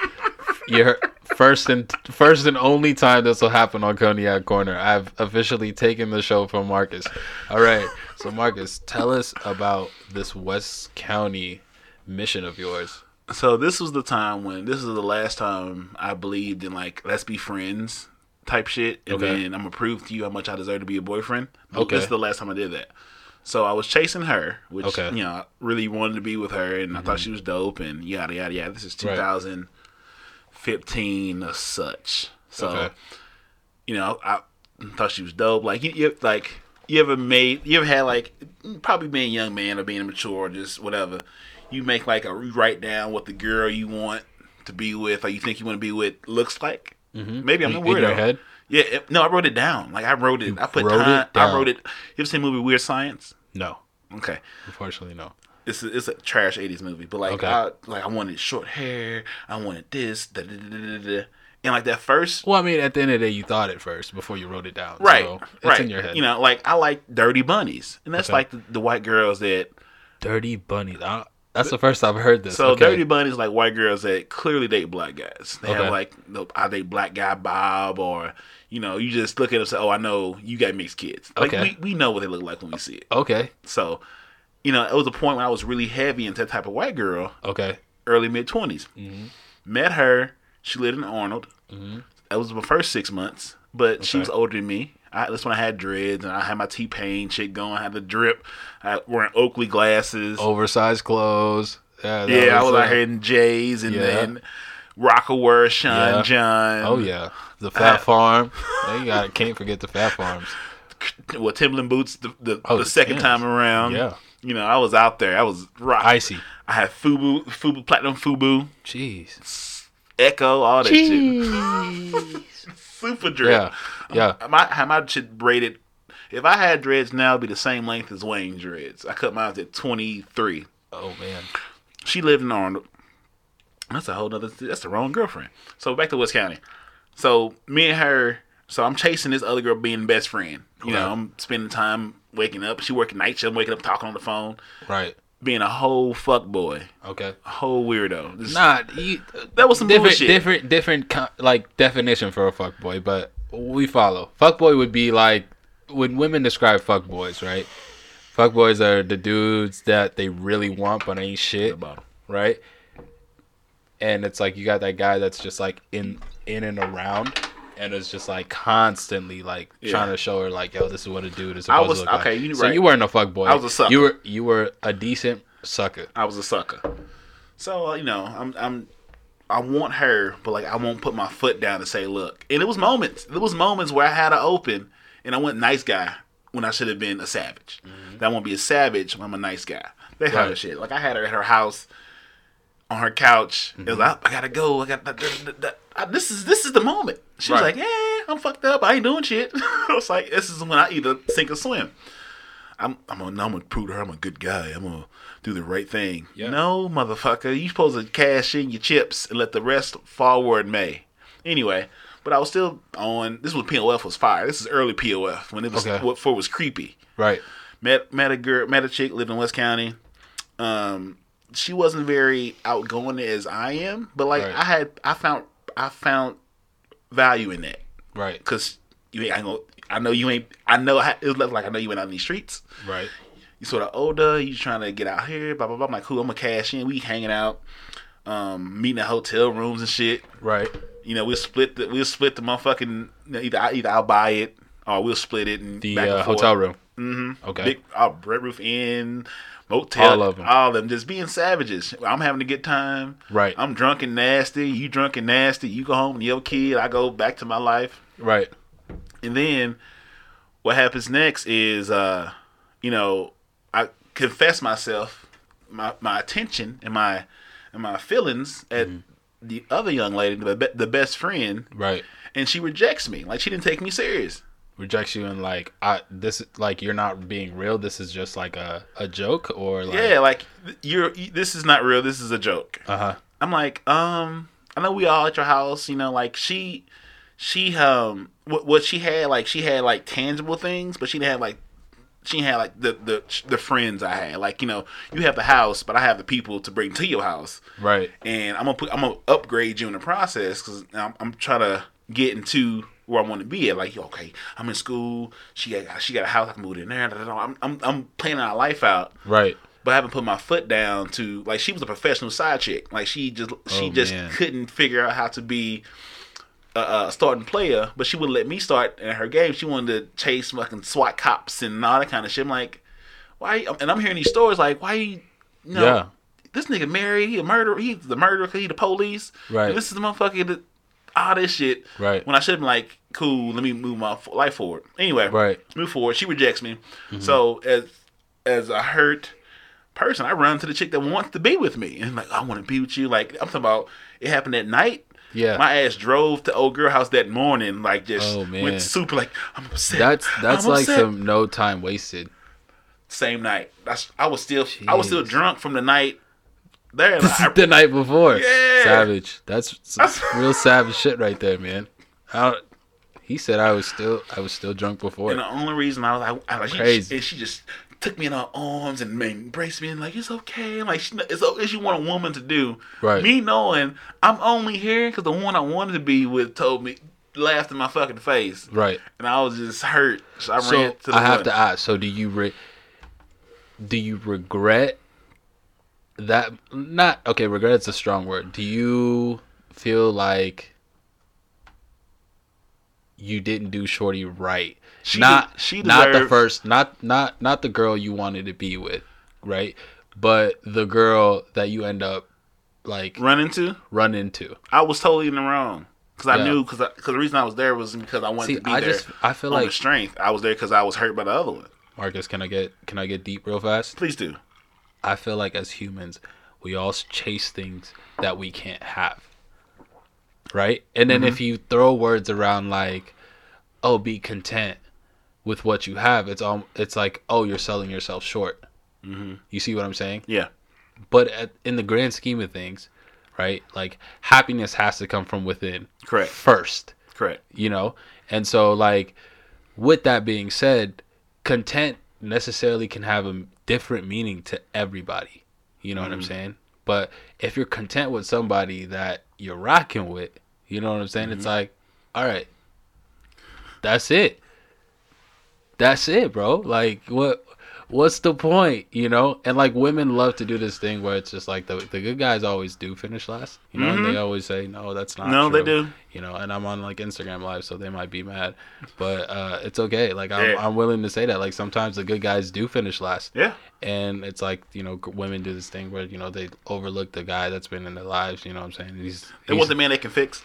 You're first and first and only time this will happen on Cognac Corner. I've officially taken the show from Marcus. All right, so Marcus, tell us about this West County mission of yours. So this was the time when this is the last time I believed in like let's be friends type shit, and Okay. then I'm gonna prove to you how much I deserve to be a boyfriend. Okay. This is the last time I did that. So I was chasing her, which Okay. you know I really wanted to be with her, and I thought mm-hmm. she was dope, and yada yada yada. This is Right. 2015 or such. So Okay. you know I thought she was dope. Like you, you like you ever made you ever had like probably being a young man or being immature or just whatever. You make like a you write down what the girl you want to be with or you think you want to be with looks like. Mm-hmm. Maybe I'm In- a in weirdo. your head? Yeah, it- no, I wrote it down. Like I wrote it. I put wrote it time. down. I wrote it. You ever seen the movie Weird Science? No, Okay, unfortunately, no. It's a, it's a trash '80s movie, but like Okay. I like I wanted short hair. I wanted this. Da, da, da, da, da, da. And like that first Well, I mean, at the end of the day, you thought it first before you wrote it down. right, so it's right. in your head. You know, like I like dirty bunnies, and that's Okay. like the, the white girls that Dirty Bunnies. I, That's the first I've heard this. So okay. dirty bunnies like white girls that clearly date black guys. They Okay. have like I date black guy Bob or you know you just look at them and say oh I know you got mixed kids. Like Okay. we, we know what they look like when we see it. Okay. So you know it was a point when I was really heavy into that type of white girl, Okay. early mid 20s Mm-hmm. Met her. She lived in Arnold. That was my first six months, but she was older than me. I, that's when I had dreads and I had my T Pain shit going. I had the drip. I wearing Oakley glasses. Oversized clothes. Yeah. Yeah, I was uh, out here in J's and Yeah. then Rocawear, Sean Yeah. John. Oh yeah, the Phat I- Farm. You got can't forget the Phat Farms. Well, Timberland boots the the, Oh, the second skins. time around. Yeah. You know, I was out there. I was rock. Icy. I had Fubu, Fubu Platinum Fubu, Jeez. Ecko, all that shit. Super drip. Yeah. Yeah. Um, I might have my shit braided. If I had dreads now, it'd be the same length as Wayne dreads. I cut mine at 23. Oh man. She lived in Arnold. That's a whole nother. That's the wrong girlfriend. So back to West County. So me and her. So I'm chasing this other girl being best friend. You know, I'm spending time waking up. She working night shift. I'm waking up talking on the phone, Right. being a whole fuck boy, Okay. a whole weirdo. Just- Not you, That was some different, bullshit. different, different like definition for a fuck boy, but we follow. Fuck boy would be like when women describe fuck boys, right? Fuck boys are the dudes that they really want but ain't shit, bottom. right? And it's like you got that guy that's just like in in and around, and it's just like constantly like Yeah. trying to show her like, yo, this is what a dude is I supposed was- to look okay, like. you so right. you weren't a fuck boy. I was a sucker. You were you were a decent sucker. I was a sucker. So uh, you know, I'm I'm I want her, but like I won't put my foot down and say, look. And it was moments. There was moments where I had to open, and I went nice guy when I should have been a savage. That won't be a savage when I'm a nice guy. That kind Right. shit. Like I had her at her house on her couch. It was like I gotta go. I got da- da- da- da- I- this is this is the moment. She was like, yeah, I'm fucked up. I ain't doing shit. I was like, this is when I either sink or swim. I'm I'm gonna, I'm gonna prove to her I'm a good guy. I'm gonna do the right thing. No, motherfucker, you supposed to cash in your chips and let the rest fall where it may. Anyway, but I was still on. This was POF was fire. This is early POF when it was Okay. what for was creepy. Right. Met met a girl, met a chick lived in West County. Um, she wasn't very outgoing as I am, but like Right. I had, I found, I found value in that Right. because you ain't I gonna. I know you ain't. I know it was like I know you ain't out in these streets Right. you sort of older, you trying to get out here, blah blah blah. I'm like, cool, I'm gonna cash in. We hanging out, um, meeting at hotel rooms and shit. Right. You know, we'll split the we'll split the motherfucking you know, either I, either I'll buy it or we'll split it and The uh, hotel room. Mm-hmm. Okay. Big uh, Red Roof Inn, motel, All of 'em. all of them, just being savages. I'm having a good time. Right. I'm drunk and nasty. You drunk and nasty. You go home with your kid. I go back to my life. Right. And then what happens next is, uh, you know, I confess myself, my, my attention and my and my feelings at the other young lady, the, the best friend, Right. and she rejects me. Like she didn't take me serious. Rejects you and like I this like you're not being real. This is just like a, a joke or like yeah, like you're. This is not real. This is a joke. uh huh I'm like, um, I know we all at your house, you know, like she, she, um, what, what she had, like she had like tangible things, but she didn't have like, she had like the the the friends I had, like you know, you have the house, but I have the people to bring to your house, right and I'm gonna put, I'm gonna upgrade you in the process because I'm, I'm trying to get into where I want to be at. Like, okay, I'm in school, she got she got a house, I can move in there. I'm I'm I'm planning our life out right but I haven't put my foot down to like she was a professional side chick. Like she just she Oh, just man. couldn't figure out how to be a, a starting player, but she wouldn't let me start in her game. She wanted to chase fucking SWAT cops and all that kind of shit. I'm like, why? And I'm hearing these stories like, why? You know, Yeah. this nigga married, he a murderer, he's the murderer. he the police. Right. And this is the motherfucker that all this shit. Right. When I should have been like, cool, let me move my life forward. Anyway, Right. Mm-hmm. move forward. She rejects me. So as as a hurt person, I run to the chick that wants to be with me, and like I want to be with you. Like I'm talking about, it happened at night. Yeah. my ass drove to old girl house that morning. Like just Oh, man. went super. Like I'm upset. that's that's I'm like upset. some no time wasted. same night. That's I was still I was still drunk from the night there. Like, I- the night before. Yeah. Savage. That's some real savage shit right there, man. I he said I was still I was still drunk before. And the only reason I was I, I like, she, Crazy. and she just took me in her arms and embraced me and like it's okay. Like she, it's okay. She want a woman to do. Right. Me knowing I'm only here because the one I wanted to be with told me laughed in my fucking face, Right. and I was just hurt. So I ran to the I have to ask. So do you re- do you regret that? Not okay. Regret's a strong word. Do you feel like you didn't do Shorty right? She not de- she not the first. Not not not the girl you wanted to be with, right? But the girl that you end up like run into. run into. I was totally in the wrong because I Yeah. knew because because the reason I was there was because I wanted See, to be I there. just I feel on the like strength. I was there because I was hurt by the other one. Marcus. Can I get can I get deep real fast? Please do. I feel like as humans, we all chase things that we can't have. Right? And then if you throw words around like, "Oh, be content with what you have," it's all it's like, "Oh, you're selling yourself short." Mm-hmm. You see what I'm saying? Yeah. But at, in the grand scheme of things, right? Like happiness has to come from within Correct. first Correct. you know and so like with that being said content necessarily can have a different meaning to everybody. You know what i'm mm-hmm. saying? But if you're content with somebody that you're rocking with you know what i'm saying? It's mm-hmm. like all right that's it. That's it bro. Like what what's the point you know? And like women love to do this thing where it's just like the, the good guys always do finish last you know? And they always say no that's not No, they do. you know? And i'm on like instagram live so they might be mad. But uh it's okay. Like i'm, Yeah. I'm willing to say that. Like sometimes the good guys do finish last. Yeah. and it's like you know women do this thing where you know they overlook the guy that's been in their lives you know what i'm saying? He's, It he's was the man they can fix.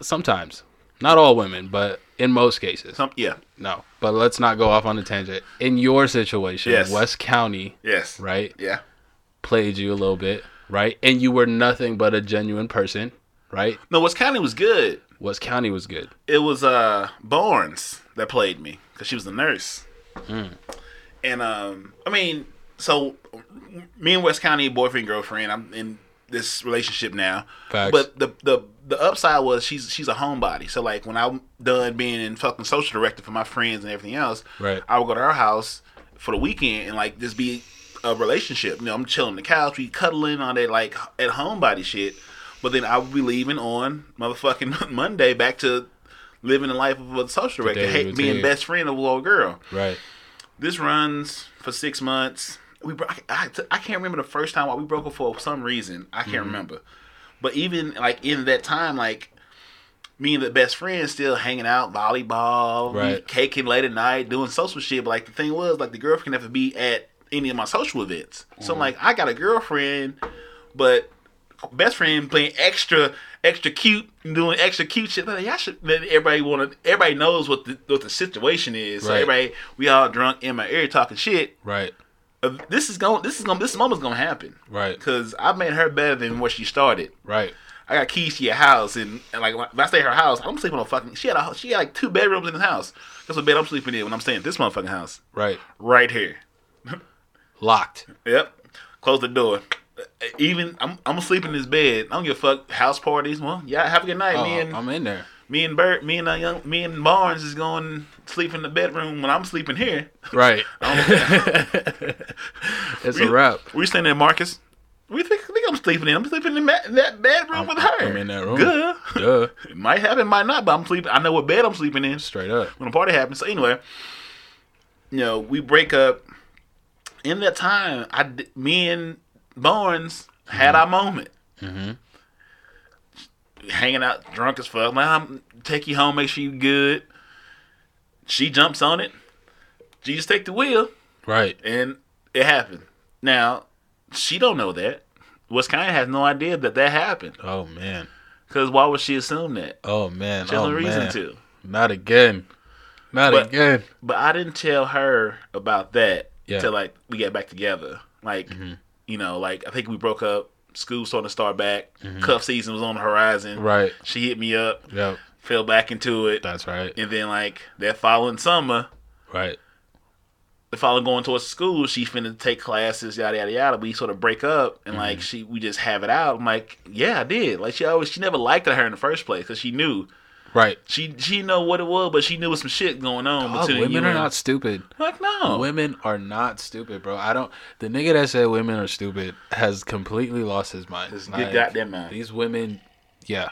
sometimes not all women but in most cases Some. Yeah. no but let's not go off on a tangent in your situation Yes. west county Yes. right Yeah. played you a little bit right and you were nothing but a genuine person right No, West County was good. west county was good It was uh Barnes that played me because she was the nurse. And um, I mean, so me and West County boyfriend girlfriend. I'm in this relationship now. Facts. But the the the upside was she's she's a homebody. So like when I'm done being in fucking social director for my friends and everything else, Right. I would go to her house for the weekend and like just be a relationship. You know, I'm chilling on the couch, we cuddling on that like at homebody shit. But then I would be leaving on motherfucking Monday back to living the life of a social director, hate, being best friend of a little girl. right This runs for six months. We bro- I, I, I can't remember the first time why we broke up for some reason. I Mm-hmm. can't remember. But even like in that time, like me and the best friend still hanging out, volleyball, Right. caking late at night, doing social shit. But like the thing was, like the girlfriend have to be at any of my social events. So I'm Mm-hmm. like, I got a girlfriend, but best friend playing extra, extra cute, and doing extra cute shit. Like, y'all should. Then everybody want to. Everybody knows what the what the situation is. So Right. everybody, we all drunk in my ear talking shit. right This is going. This is going. This moment's gonna happen. right Cause I made her better than where she started. right I got keys to your house, and, and like when I stay at her house, I'm sleeping on a fucking. She had a, she had like two bedrooms in the house. That's what bed I'm sleeping in when I'm staying at this motherfucking house, right right here. locked Yep. Close the door. Even I'm I'm sleeping in this bed. I don't give a fuck. House parties. Well, yeah. Have a good night. oh, me and i'm in there me and Bert, me and uh, young, me and Barnes is going to sleep in the bedroom when I'm sleeping here. right it's a wrap We staying there, Marcus. We think, think I'm sleeping in. I'm sleeping in that, that bedroom with her. I'm in that room. Good. Duh. It might happen, might not, but I'm sleeping. I know what bed I'm sleeping in straight up when the party happens. So anyway, you know, we break up. In that time, I, me and Barnes had our moment. Mhm. Hanging out, drunk as fuck. Mom, take you home, make sure you good. She jumps on it. She just take the wheel, right and it happened. Now, she don't know that. County has no idea that that happened. oh man Because why would she assume that? oh man She has oh no reason man. to. not again not But- again But I didn't tell her about that Yeah. until like we get back together. Like, Mm-hmm. you know, like I think we broke up. School starting to start back. Cuff season was on the horizon. Mm-hmm. right She hit me up, yep fell back into it, that's right and then like that following summer, right the following going towards school, she finna take classes, yada yada yada. We sort of break up, and Mm-hmm. like she, we just have it out. I'm like, yeah, I did. Like she always, she never liked her in the first place because she knew Right. She she know what it was, but she knew was some shit going on Dog, between women you are and- not stupid. Like no. Women are not stupid, bro. I don't. The nigga that said women are stupid has completely lost his mind. His good goddamn mind. These women, yeah,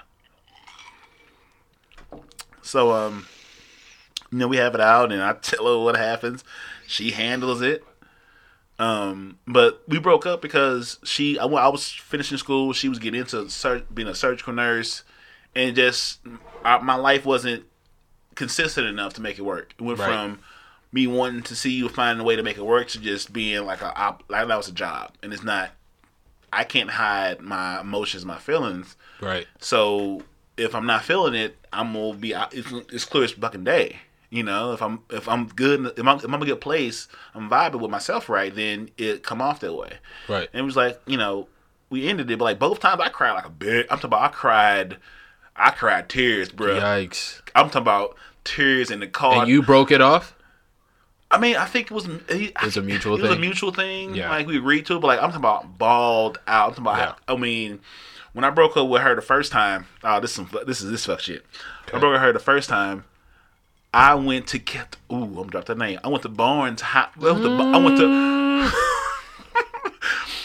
So um, you know, we have it out, and I tell her what happens. She handles it. Um, but we broke up because she, I, I was finishing school. She was getting into being a surgical nurse, and just I, my life wasn't consistent enough to make it work. It went Right. from me wanting to see you finding a way to make it work to just being like a op- like that was a job, and it's not. I can't hide my emotions, my feelings. right. So if I'm not feeling it, I'm gonna be. It's, it's clear as fucking day. You know, if I'm if I'm good, if I'm, if I'm in a good place, I'm vibing with myself right, then it come off that way. Right. And it was like, you know, we ended it, but like both times I cried like a bitch. I'm talking about I cried, I cried tears, bro. Yikes. I'm talking about tears in the car. And you broke it off? I mean, I think it was it was a mutual thing. It was a mutual thing. Yeah. Like we agreed to, it, but like I'm talking about balled out. I'm talking about. Yeah. I mean, when I broke up with her the first time, oh, this is some, this is this fuck shit. I broke up with her the first time. I went to get. Ooh, I'm dropped that name. I went to Barnes. Hot. I went to. I went to mm.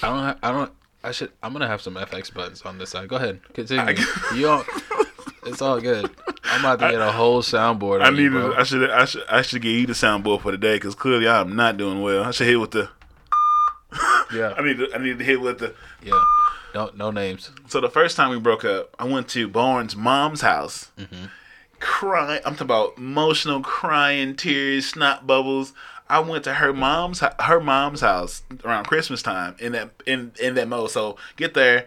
I don't. Ha- I don't. I should. I'm gonna have some FX buttons on this side. Go ahead. Continue. you don't. It's all good. I'm about to get a whole soundboard. I need. you, I should. I should. I should get you the soundboard for today because clearly I'm not doing well. I should hit with the. yeah. I need. To, I need to hit with the. Yeah. No. No names. So the first time we broke up, I went to Barnes' mom's house, crying. I'm talking about emotional crying, tears, snot bubbles. I went to her mom's her mom's house around Christmas time in that in in that mode. So get there,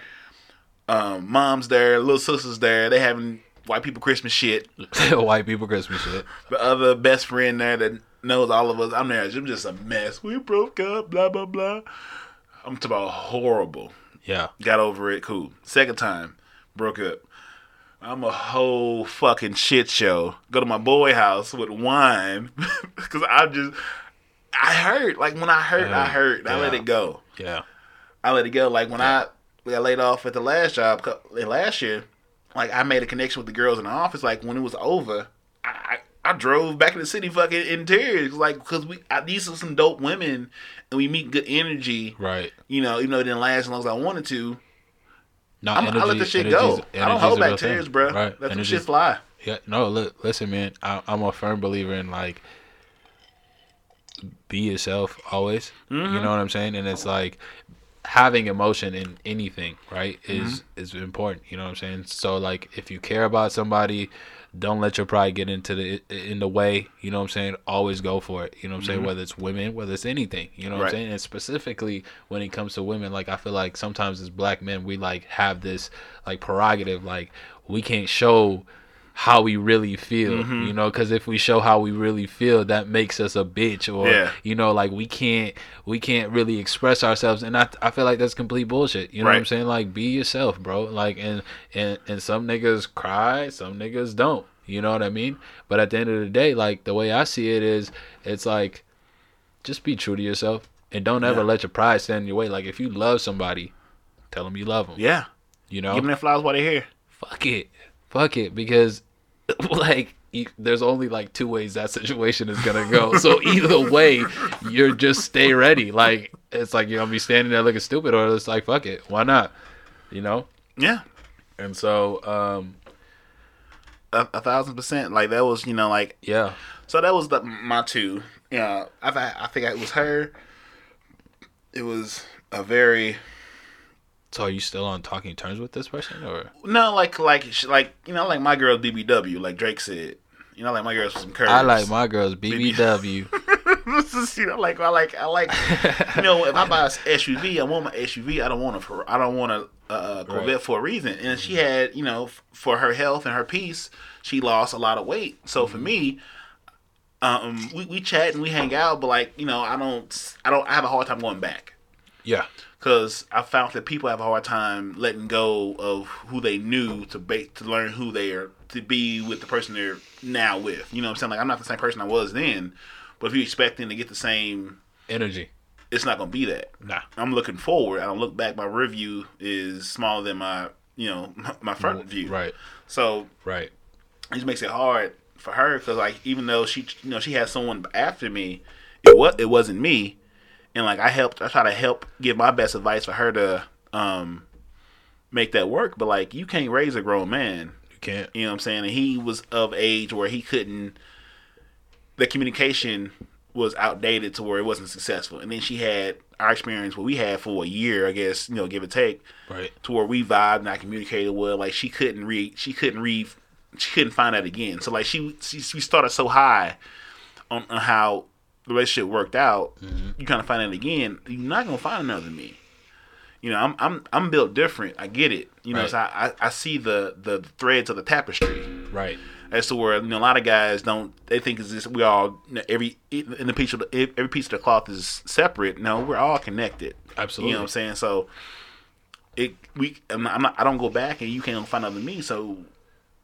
um, mom's there, little sister's there. They having white people Christmas shit. White people Christmas shit. The other best friend there that knows all of us. I'm there. I'm just a mess. We broke up. Blah blah blah. I'm talking about horrible. Yeah. Got over it. Cool. Second time, broke up. I'm a whole fucking shit show. Go to my boy house with wine because I just I hurt. Like when I hurt, I hurt. I let it go. Yeah. I let it go. Like when I got laid off at the last job last year, like I made a connection with the girls in the office. Like when it was over, I I, I drove back in the city fucking in tears. Like because we I, these are some dope women and we meet good energy. Right. You know, even though it didn't last as long as I wanted to. No, I'm, I let the shit go. I don't hold back tears, bro. Right. Let some shit fly. Yeah, no, look, listen, man. I, I'm a firm believer in like be yourself always. You mm-hmm. know what I'm saying? And it's like having emotion in anything, right? Mm-hmm. Is is important. You know what I'm saying? So like, if you care about somebody, don't let your pride get into the in the way. You know what I'm saying? Always go for it. You know what I'm saying? Mm-hmm. Whether it's women, whether it's anything. You know what Right. I'm saying? And specifically when it comes to women, like I feel like sometimes as black men, we like have this like prerogative, like we can't show how we really feel, you mm-hmm. know, because if we show how we really feel, that makes us a bitch, or Yeah. you know, like we can't we can't really express ourselves, and I I feel like that's complete bullshit. You know what I'm saying? Like be yourself, bro. Like and and and some niggas cry, some niggas don't. You know what I mean? But at the end of the day, like the way I see it is, it's like just be true to yourself and don't ever Yeah. let your pride stand in your way. Like if you love somebody, tell them you love them. Yeah. You know, Give them their flowers while they're here. fuck it, fuck it, because like there's only like two ways that situation is gonna go. so either way, you're just stay ready. Like it's like you're gonna be standing there looking stupid, or it's like fuck it, why not? You know. Yeah. And so, um, A, a thousand percent. Like that was, you know, like yeah, so that was the my two. Yeah. I th- I think it was her. It was a very so are you still on talking terms with this person, or no like like like you know like my girl BBW like Drake said. You know, like my girls with some curves. I like my girls BBW. This is, you know, like I like I like you know if I buy a SUV, I want my SUV. I don't want a I don't want a, uh Corvette Right. for a reason. And she had you know f- for her health and her peace, she lost a lot of weight. So for me, um, we we chat and we hang out, but like you know I don't I don't I have a hard time going back yeah, because I found that people have a hard time letting go of who they knew to ba- to learn who they are to be with the person they're now with. You know what I'm saying? Like I'm not the same person I was then, but if you're expecting to get the same, energy. it's not gonna be that. Nah, I'm looking forward. I don't look back. My review is smaller than my you know my, my front mm, view. right, So right. it just makes it hard for her because like even though she you know she had someone after me, it was it wasn't me, and like I helped I try to help give my best advice for her to um make that work, but like you can't raise a grown man. You can't. You know what I'm saying? And he was of age where he couldn't. The communication was outdated to where it wasn't successful. And then she had our experience what we had for a year, I guess, you know, give or take, Right. to where we vibed and I communicated well. Like she couldn't read, she couldn't read, she couldn't find that again. So like she, she, we started so high on, on how the relationship worked out. Mm-hmm. You kind of find it again. You're not gonna find another me. You know, I'm I'm I'm built different. I get it. You know, Right. so I, I I see the the threads of the tapestry Right. as to where you know a lot of guys don't they think is this we all you know, every in the piece of the, every piece of the cloth is separate no we're all connected Absolutely. you know what i'm saying so it we I'm not, I'm not i don't go back and you can't find other me so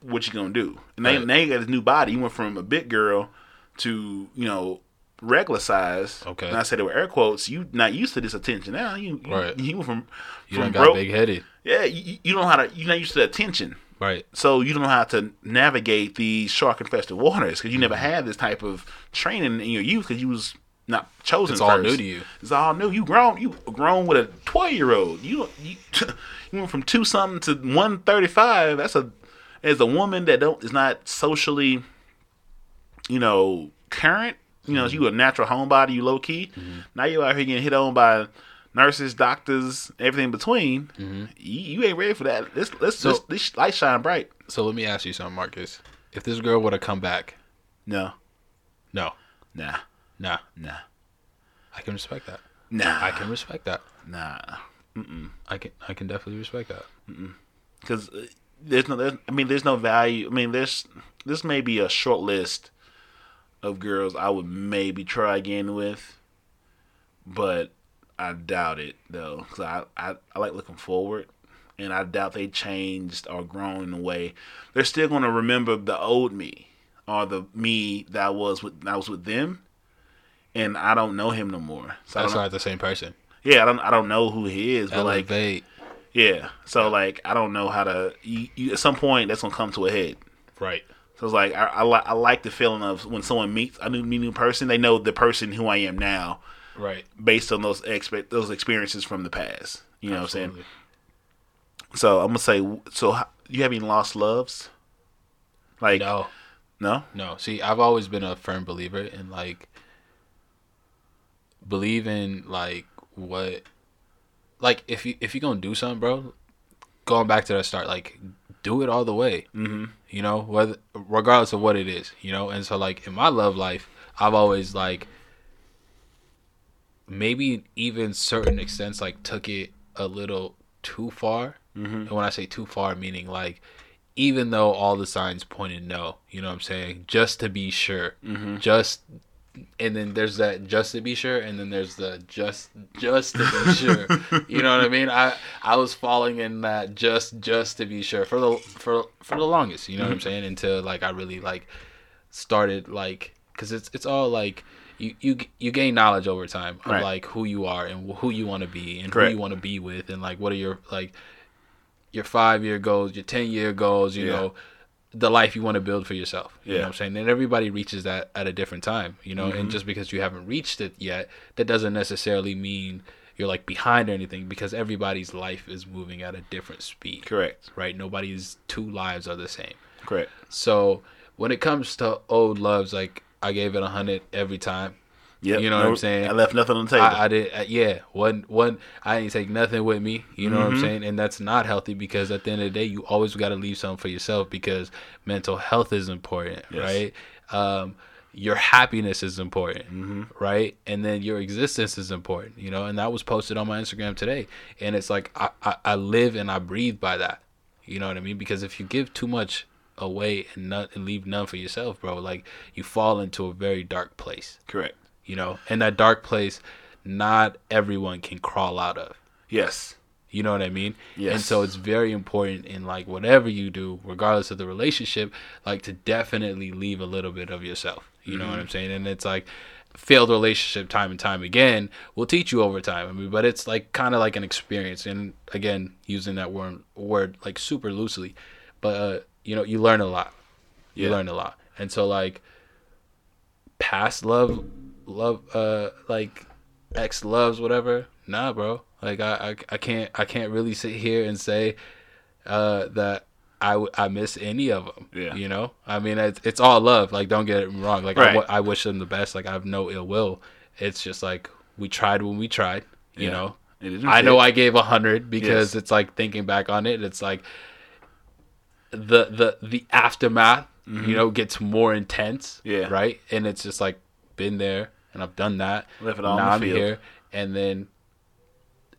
what you gonna do and now, Right. now you got this new body you went from a big girl to you know regular size Okay. and i said it with air quotes you not used to this attention now you you, Right. you went from You from got broke big headed. yeah you, you don't know how to you're not used to the attention Right. so you don't know how to navigate these shark infested waters because you never Mm-hmm. had this type of training in your youth because you was not chosen. It's all new to you. It's all new. You grown. You grown with a twelve year old. You you you went from two something to one thirty five. That's a as a woman that don't is not socially, you know, current. You know, Mm-hmm. you a natural homebody. You low key. Now you out here getting hit on by nurses, doctors, everything in between. You, you ain't ready for that. This this Mm-hmm. So- this, this light shine bright. So let me ask you something, Marcus. If this girl would have come back, No, no, nah, nah, nah, I can respect that. nah, I can respect that. nah. Mm. I can I can definitely respect that. Because there's no, there's, I mean, there's no value. I mean, there's this may be a short list of girls I would maybe try again with, but I doubt it though. Because I, I I like looking forward, and I doubt they changed or grown in a way. They're still gonna remember the old me or the me that was with that was with them. And I don't know him no more. So That's don't the same person. yeah, I don't I don't know who he is, but like yeah. So like I don't know how to. You, you, at some point that's gonna come to a head. right. So it's like I, I like I like the feeling of when someone meets a new new person, they know the person who I am now Right. based on those expect those experiences from the past. You know what I'm saying? So I'm gonna say. So how- you have any lost loves? Like No, no? no. See, I've always been a firm believer in like believe in like what like if you if you're gonna do something, bro, going back to the start, like do it all the way. Mm-hmm. you know whether regardless of what it is you know and so like in my love life i've always like maybe even certain extents like took it a little too far Mm-hmm. and when i say too far meaning like even though all the signs pointed no you know what i'm saying just to be sure Mm-hmm. just and then there's that just to be sure and then there's the just just to be sure you know what i mean i i was falling in that just just to be sure for the for for the longest you know what i'm mm-hmm. saying until like i really like started like because it's it's all like you you you gain knowledge over time of Right. like who you are and who you want to be and Correct. who you want to be with and like what are your like your five year goals your 10 year goals you Yeah. know the life you want to build for yourself you know what i'm saying and everybody reaches that at a different time you know Mm-hmm. and just because you haven't reached it yet that doesn't necessarily mean you're like behind or anything because everybody's life is moving at a different speed Correct. right nobody's two lives are the same Correct. so when it comes to old loves like i gave it a hundred every time Yep. You know what I'm saying? I left nothing on the table. I, I did, uh, yeah. One, one. I didn't take nothing with me. You know what I'm saying? And that's not healthy because at the end of the day, you always got to leave something for yourself because mental health is important, Yes. right? Um, your happiness is important, right? And then your existence is important, you know. And that was posted on my Instagram today, and it's like I, I, I live and I breathe by that. You know what I mean? Because if you give too much away and none and leave none for yourself, bro, like you fall into a very dark place Correct. You know and that dark place not everyone can crawl out of Yes. you know what i mean Yes. and so it's very important in like whatever you do regardless of the relationship like to definitely leave a little bit of yourself you know what i'm saying and it's like failed relationship time and time again will teach you over time i mean but it's like kind of like an experience and again using that word word like super loosely but uh, you know you learn a lot You Yeah. learn a lot. And so like past love love uh like ex loves whatever. Nah, bro. Like I, I I can't I can't really sit here and say uh that I, w- I miss any of them. Yeah. You know? I mean it's it's all love. Like don't get it wrong. Like I Right. w- I wish them the best. Like I have no ill will. It's just like we tried when we tried, you Yeah. know. I know. I gave a hundred because Yes. it's like thinking back on it, it's like the the the aftermath, you know, gets more intense. Mm-hmm. Yeah. Right. And it's just like been there and I've done that. Left it all now I'm field. here, and then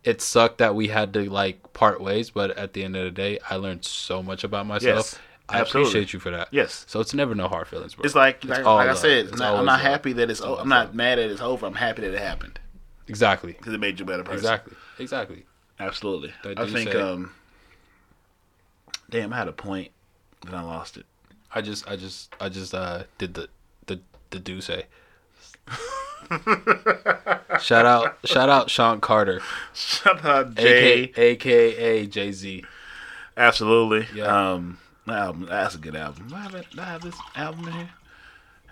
it sucked that we had to like part ways. But at the end of the day, I learned so much about myself. Yes, I absolutely. appreciate you for that. Yes. So it's never no hard feelings, bro. It's like like, all like I said, it's It's not, I'm not love. happy that it's. It's all I'm not mad that it's over. I'm happy that it happened exactly. because it made you a better person. Exactly. Exactly. Absolutely. I think. say- um Damn, I had a point, then I lost it. I just, I just, I just uh did the the the do say. shout out, shout out, Sean Carter, Shout out Jay. aka aka Jay Z. Absolutely. Yeah. Um, that album. That's a good album. Do I have, it, I have this album in here?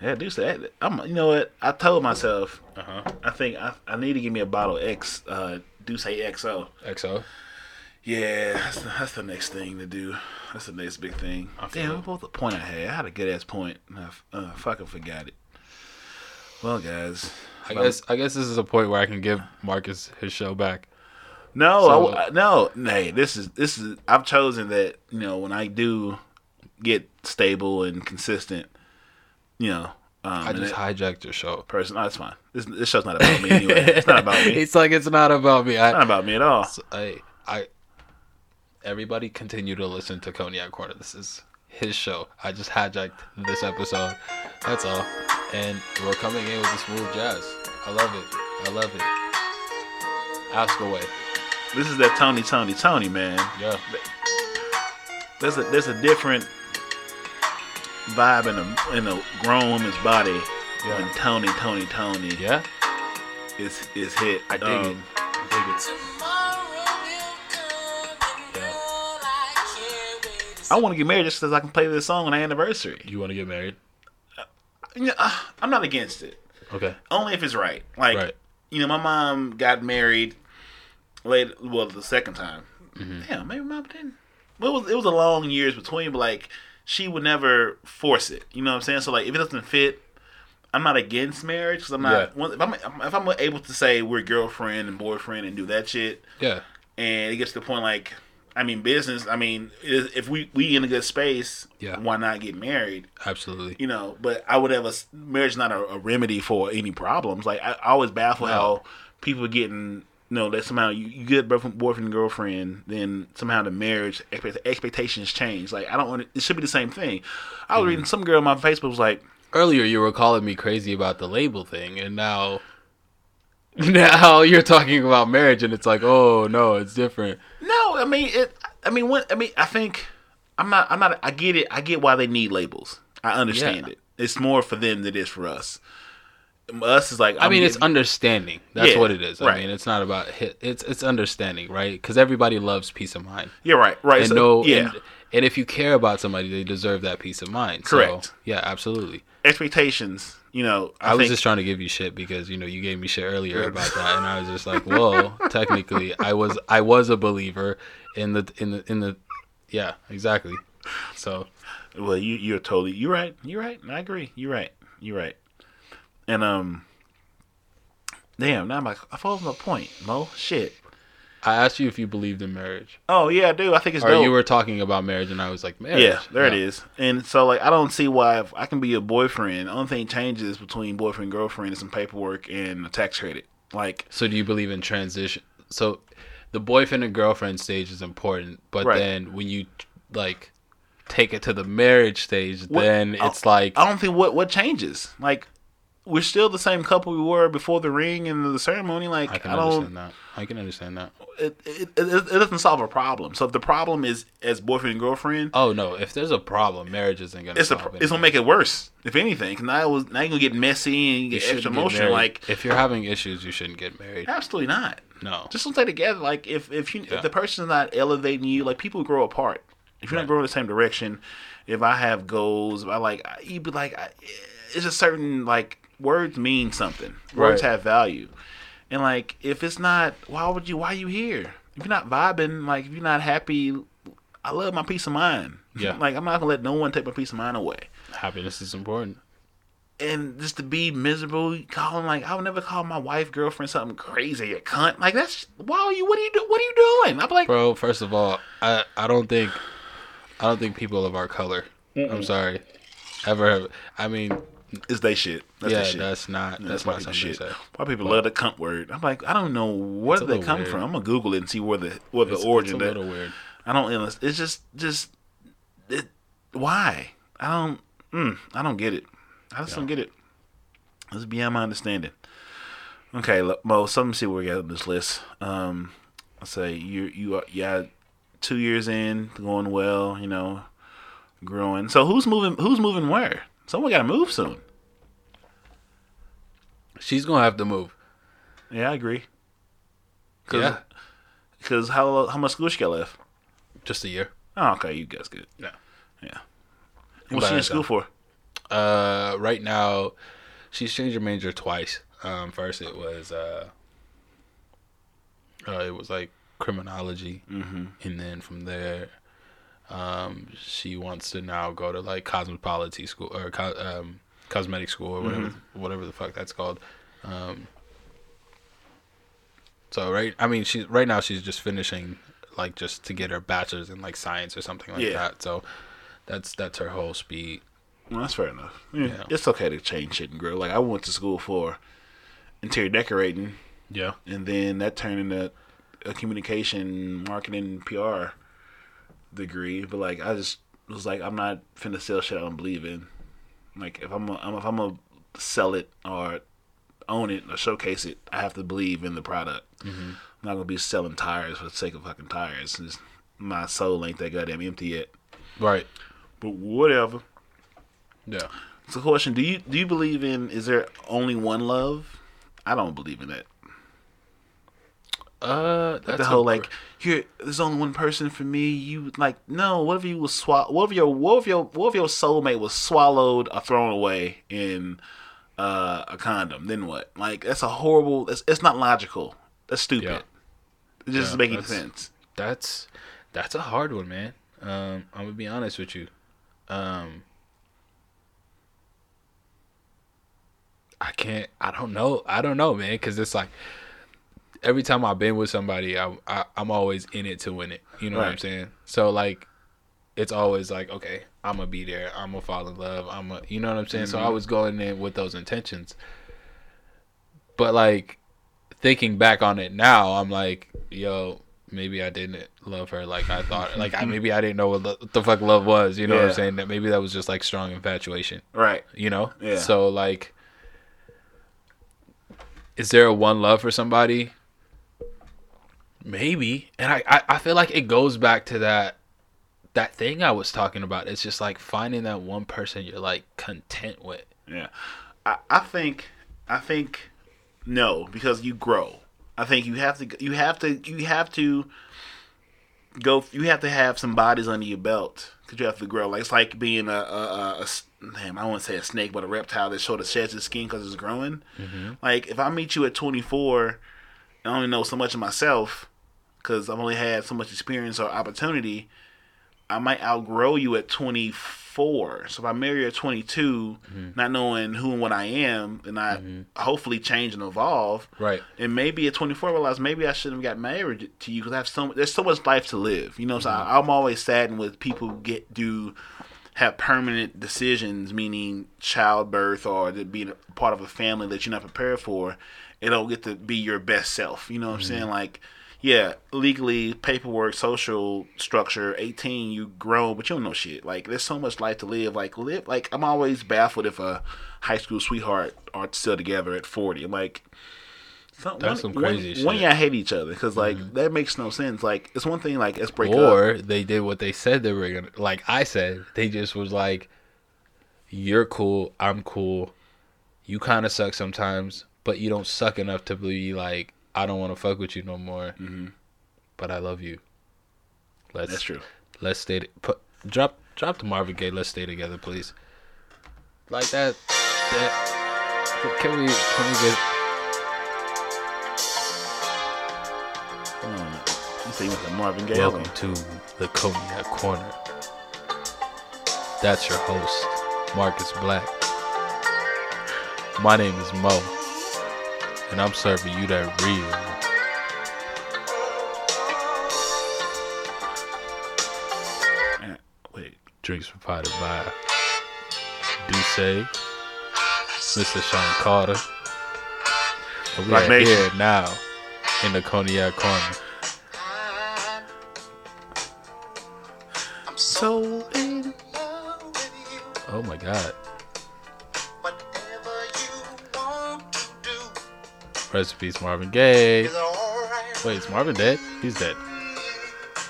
Yeah, D'ussé. I'm. You know what? I told myself. Uh huh. I think I, I need to give me a bottle of X. Uh, D'ussé XO. XO. Yeah, that's the, that's the next thing to do. That's the next big thing. Damn, what was the point I had? I had a good ass point. I uh, fucking forgot it. Well, guys. I guess, I guess this is a point where I can give Marcus his show back. No, So- I no, hey, this is this is. I've chosen that you know when I do get stable and consistent, you know. Um, I just hijacked your show. person. No, fine. This, this show's not about me anyway. It's not about me. It's it's like it's not about me. I, not about me at all. So, I, I, everybody continue to listen to Cognac Corner. This is his show. I just hijacked this episode. That's all. And we're coming in with the smooth jazz. I love it. I love it. Ask away. This is that Tony! Toni! Toné! man. Yeah. There's a there's a different vibe in a in a grown woman's body Yeah. when Tony! Toni! Toné! Yeah. is is hit. I dig Um, it. I dig it. I want to get married just because I can play this song on our anniversary. You want to get married? You uh, I'm not against it, Okay. only if it's right. Like, Right. you know, my mom got married late, well, the second time. Mm-hmm. Damn, maybe mom didn't. Well, it was it was a long years between, but like she would never force it. You know what I'm saying? So like, if it doesn't fit, I'm not against marriage because I'm not. Yeah. If I'm if I'm able to say we're girlfriend and boyfriend and do that shit, Yeah. and it gets to the point like, I mean, business. I mean, if we we in a good space, Yeah. why not get married? Absolutely. you know, but I would have a marriage not a, a remedy for any problems. Like I, I always baffle No. how people getting you know that somehow you, you get boyfriend, boyfriend and girlfriend, then somehow the marriage expect, expectations change. Like I don't want it, it should be the same thing. I was mm-hmm. reading some girl on my Facebook was like, Earlier, you were calling me crazy about the label thing, and now, now you're talking about marriage, and it's like, oh no, it's different. no, I mean it. I mean what? I mean I think I'm not. I'm not. I get it. I get why they need labels. I understand Yeah. it. It's more for them than it is for us. Us is like I I'm mean, it's understanding. That's Yeah, what it is. I right. mean, it's not about hit. It's it's understanding, right? Because everybody loves peace of mind, yeah right right. and so- no, yeah. and, and if you care about somebody, they deserve that peace of mind. So, Correct. yeah, absolutely. expectations. You know, I, I, was think, just trying to give you shit because you know you gave me shit earlier about that, and I was just like, "Whoa!" technically, I was I was a believer in the in the in the, yeah, exactly. So well, you you're totally you're right. You're right. I agree. You're right. You're right. And um, damn, now I'm like I followed my point, Mo. Shit. I asked you if you believed in marriage, Oh yeah, I do. I think it's or dope. you were talking about marriage, and I was like, marriage. yeah, there it is. And so like I don't see why if I can be a boyfriend. The only thing changes between boyfriend and girlfriend is some paperwork and a tax credit. Like So do you believe in transition? So the boyfriend and girlfriend stage is important, but Right. then when you like take it to the marriage stage, What- then I- it's like I don't think what what changes. Like we're still the same couple we were before the ring and the ceremony. Like I I, can don't. understand that. I can understand that. It, it, it, it doesn't solve a problem. So if the problem is as boyfriend and girlfriend, Oh no, if there's a problem, marriage isn't gonna. it's a, it's gonna make it worse. If anything, 'Cause now it was now you're gonna get messy and You get extra emotional. Like if you're having issues, you shouldn't get married. absolutely not. No. Just don't stay together. Like if if you Yeah. if the person's not elevating you, like people grow apart. If you're Right. not growing the same direction, if I have goals, if I like, you'd be like, I, it's a certain like words mean something. Words Right. have value, and like if it's not, why would you? Why are you here? If you're not vibing, like if you're not happy, I love my peace of mind. Yeah. like I'm not gonna let no one take my peace of mind away. Happiness is important. And just to be miserable, calling like I would never call my wife, girlfriend something crazy, a cunt. Like that's why are you? What are you do? What are you doing? I'm like, Bro, first of all, I I don't think I don't think people of our color. I'm sorry. Ever have I mean, it's they shit. That's yeah, shit. that's not Yeah, that's why not people shit. Why people love the cunt word? I'm like, I don't know where It's did a they come weird. from. I'm gonna Google it and see where the where the It's, origin. it's a that- little weird. I don't. It's just just it, why? I don't. Mm, I don't get it. I just don't get it. It's beyond my understanding. Okay, Mo. So let me see where we got on this list. Um, I say you you are yeah, two years in, going well. You know, growing. So who's moving? Who's moving where? Someone got to move soon. She's gonna have to move. Yeah, I agree. Cause, Yeah. Because how how much school she got left? Just a year. Oh, okay, you guys good. Yeah. Yeah. What's she in school for? Uh, right now, she's changed her major twice. Um, first it was uh, uh it was like criminology, Mm-hmm. and then from there, um, she wants to now go to like cosmetology school or co- um, cosmetic school or whatever, whatever the fuck that's called. Um, so right, I mean, she's right now she's just finishing like just to get her bachelor's in like science or something like Yeah. that. So that's that's her whole speed. Well, that's fair enough. Yeah, Yeah. It's okay to change shit and grow. Like I went to school for interior decorating, Yeah. and then that turned into a communication, marketing, PR degree. But like I just was like, I'm not finna sell shit I don't believe in. Like if I'm a, if I'm gonna sell it or own it or showcase it, I have to believe in the product. Mm-hmm. I'm not gonna be selling tires for the sake of fucking tires. It's, my soul ain't that goddamn empty yet. Right. But whatever. Yeah. It's a question. Do you do you believe in? Is there only one love? I don't believe in that. Uh, that's the whole like here, there's only one person for me. You like no. What if you was swall? What if your what if your what if your soulmate was swallowed or thrown away in uh, a condom? Then what? Like that's a horrible. That's it's not logical. That's stupid. Yeah. It just Yeah, doesn't make any that's- sense. that's that's a hard one, man. Um, I'm gonna be honest with you. Um, I can't. I don't know. I don't know, man. Because it's like every time I've been with somebody, I, I I'm always in it to win it. You know what I'm saying? So like, it's always like, okay, I'm gonna be there. I'm gonna fall in love. I'm gonna, you know what I'm saying? So I mm-hmm. was going in with those intentions. But like, thinking back on it now, I'm like, yo, maybe I didn't love her like I thought. Like I maybe I didn't know what, lo- what the fuck love was. You know what I'm saying? That maybe that was just like strong infatuation. Right. You know? Yeah. So like, is there a one love for somebody? Maybe, and I, I I feel like it goes back to that that thing I was talking about. It's just like finding that one person you're like content with. Yeah, I, I think I think no because you grow. I think you have to you have to you have to go. You have to have some bodies under your belt because you have to grow. Like it's like being a a a damn. I don't say a snake, but a reptile that sort of sheds its skin because it's growing. Mm-hmm. Like if I meet you at 24, I only know so much of myself because I've only had so much experience or opportunity. I might outgrow you at 24. So if I marry at 22, mm-hmm. not knowing who and what I am, and I mm-hmm. hopefully change and evolve. Right. And maybe at 24, I realize maybe I shouldn't have got married to you because I have so there's so much life to live. You know, so mm-hmm. I, I'm always saddened with people get do have permanent decisions, meaning childbirth or being a part of a family that you're not prepared for. It don't get to be your best self. You know what I'm saying? Like, yeah, legally, paperwork, social structure, 18, you grown, but you don't know shit. Like, there's so much life to live. Like, live. Like, I'm always baffled if a high school sweetheart are still together at 40. I'm like, some, That's one, some crazy one, shit. When y'all hate each other because like mm-hmm. that makes no sense. Like it's one thing like let's break up. or they did what they said they were gonna like i said they just was like you're cool i'm cool you kind of suck sometimes but you don't suck enough to be like i don't want to fuck with you no more Mm-hmm. but i love you let's That's true. Let's stay. Put drop drop the Marvin Gaye. Let's stay together, please. Like that. That. Can we can we get? Hold on. You say you went to Marvin Gaye? Welcome to the Cognac Corner. That's your host, Marcus Black. My name is Mo, and I'm serving you that real. Eh, Wait. Drinks provided by D'ussé, Mr. Sean Carter. And we are here now in the Cognac Corner. I'm So in love with you. Oh my God. Recipes Marvin Gaye. Wait, is Marvin dead? He's dead.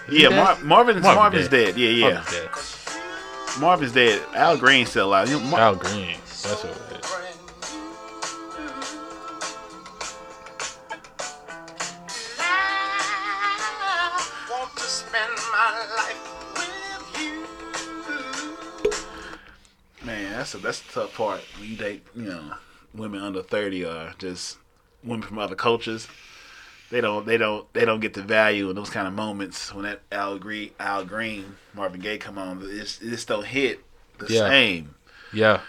Yeah, dead? Mar- Marvin's Marvin Marvin's dead. dead. Yeah, yeah. Marvin's dead. Marvin's dead. Al Green's still alive. You know, Mar- Al Green. That's what it is. Want to spend my life with you. Man, that's a, that's the tough part when you date, you know, women under thirty are just women from other cultures. They don't, they don't, they don't get the value in those kind of moments when that Al Green, Al Green, Marvin Gaye come on. It just, don't hit the Yeah. same. Yeah.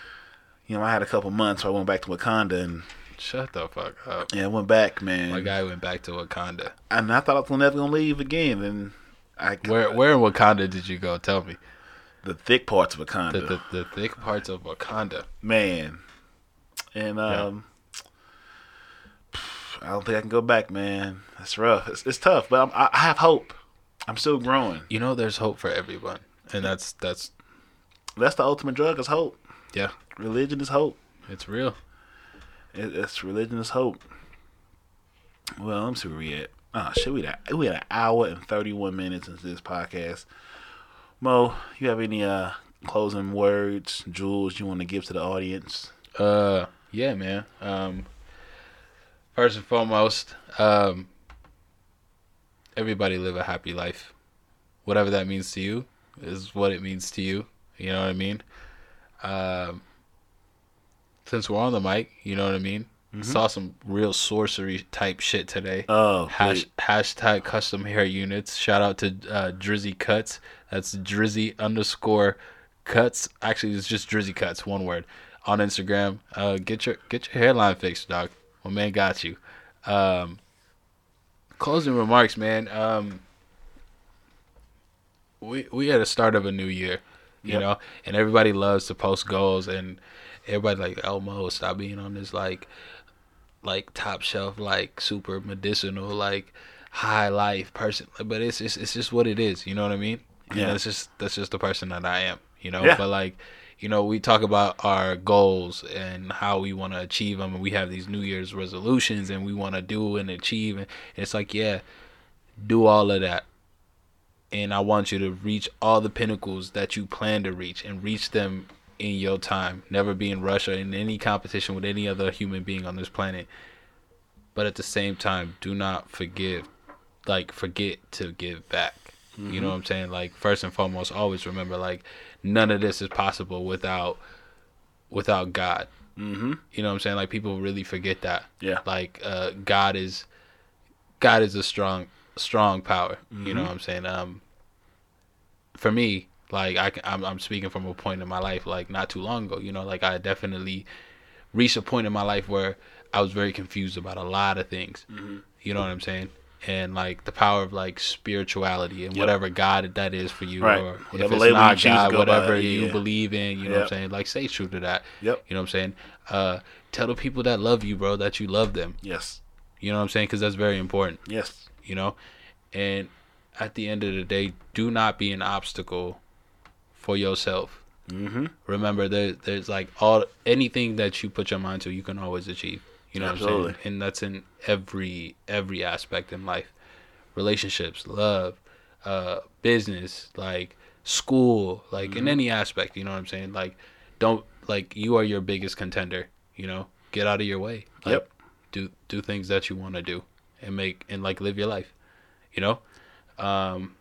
You know, I had a couple months where I went back to Wakanda and Shut the fuck up. yeah, I went back, man. My guy went back to Wakanda. and I thought I was never gonna leave again. And I Where where in Wakanda did you go? Tell me. the thick parts of Wakanda, the, the thick parts of Wakanda. man. And um, I don't think I can go back, man. That's rough. It's, it's tough, but I'm, I, I have hope. I'm still growing. You know, there's hope for everyone, and that's that's That's the ultimate drug. Is hope. yeah, Religion is hope. it's real. It, it's religion is hope. Well, let me see where we at. Oh shit, we at we at an hour and thirty one minutes into this podcast. Mo, you have any uh closing words, jewels you want to give to the audience? Uh, yeah, man. Um, first and foremost, um, everybody live a happy life. Whatever that means to you is what it means to you. You know what I mean? Um, since we're on the mic, you know what I mean? Saw some real sorcery type shit today. Oh, Hash, hashtag custom hair units. Shout out to uh, Drizzy Cuts. That's Drizzy underscore Cuts. Actually, it's just Drizzy Cuts, one word, on Instagram. Uh, get your get your hairline fixed, dog. My man got you. Um, closing remarks, man. Um, we we at the start of a new year, you Yep. know, and everybody loves to post goals, and everybody like, oh Mo, stop being on this like like top shelf, like super medicinal, like high life person. But it's just it's just what it is. You know what I mean? Yeah. that's just that's just the person that I am. You know. Yeah. But like, you know, we talk about our goals and how we want to achieve them, and we have these New Year's resolutions, and we want to do and achieve. And it's like, yeah, do all of that. And I want you to reach all the pinnacles that you plan to reach and reach them in your time. Never be in rush or in any competition with any other human being on this planet. But at the same time, do not forgive, like, forget to give back. You know mm-hmm. what I'm saying? Like, first and foremost, always remember, like, none of this is possible without, without God. Mm-hmm. You know what I'm saying? Like, people really forget that. Yeah. Like, uh, God is, God is a strong, strong power. You know what I'm saying? Um, for me, like I I'm, I'm speaking from a point in my life, like not too long ago. You know, like I definitely reached a point in my life where I was very confused about a lot of things. You know what I'm saying? And like the power of like spirituality and Yep. whatever God that is for you, Right. or Whatever if it's label you not God, whatever you yeah. believe in, you know what I'm saying? Like stay true to that. Yep. You know what I'm saying? Uh, tell the people that love you, bro, that you love them. Yes. You know what I'm saying? Because that's very important Yes. you know and at the end of the day do not be an obstacle for yourself Mm-hmm. remember there, there's like all anything that you put your mind to you can always achieve you know what i'm saying? And that's in every every aspect in life. Relationships love uh business like school like Mm-hmm. in any aspect you know what i'm saying? Like don't like you are your biggest contender you know? Get out of your way. Like, Yep. do do things that you want to do and make and like live your life you know? Um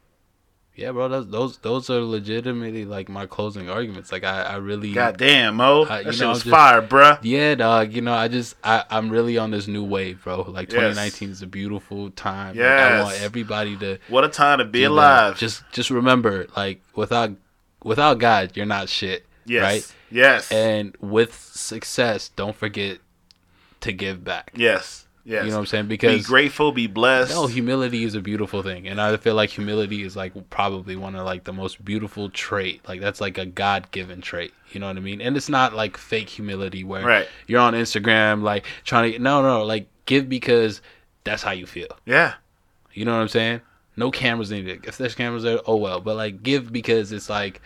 Yeah, bro. Those those those are legitimately like my closing arguments. Like I I really God damn, Mo. Uh, that shit know, was just- fire, bro. Yeah, dog. You know, I just I I'm really on this new wave, bro. Like Yes. 2019 is a beautiful time. Like, I want everybody to What a time to be alive. Just just remember, like without without God, you're not shit. yes. Right. Yes. And with success, don't forget to give back. yes. Yes. You know what I'm saying? Because be grateful, be blessed. no, humility is a beautiful thing, and I feel like humility is like probably one of like the most beautiful trait. Like that's like a God given trait. You know what I mean? And it's not like fake humility where Right. you're on Instagram like trying to no no like give because that's how you feel. yeah. You know what I'm saying? No cameras needed. If there's cameras there, oh well. But like give because it's like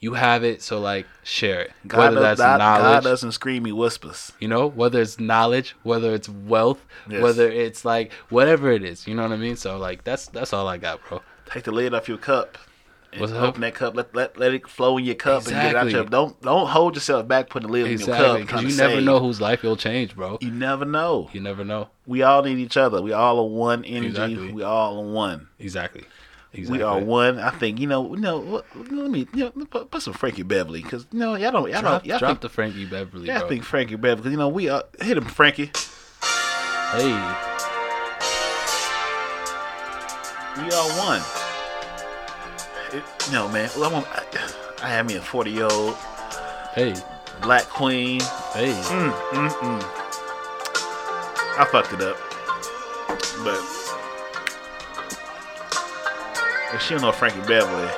you have it, so like share it. God, whether does, that's God, knowledge, God doesn't scream, he whispers. you know, whether it's knowledge, whether it's wealth, Yes. whether it's like whatever it is, you know what I mean? So like that's that's all I got, bro. Take the lid off your cup. And What's up? open that cup. Let, let let it flow in your cup and get it out Exactly. your. Don't don't hold yourself back. Putting the lid in your cup. because you never save. know whose life you'll change, bro. You never know. You never know. We all need each other. We all are one energy. Exactly. We all are one. Exactly. Exactly. We are one. I think you know. You know. Let me you know, put, put some Frankie Beverly because you know y'all don't y'all Drop, don't y'all drop think, the Frankie Beverly, y'all bro. think Frankie Beverly because you know we are hit him Frankie. Hey, We are one. It, know, man. Well, I, want, I, I had me a forty year old hey, black queen. hey. Mm, mm, mm. I fucked it up, but if she don't know Frankie Beverly,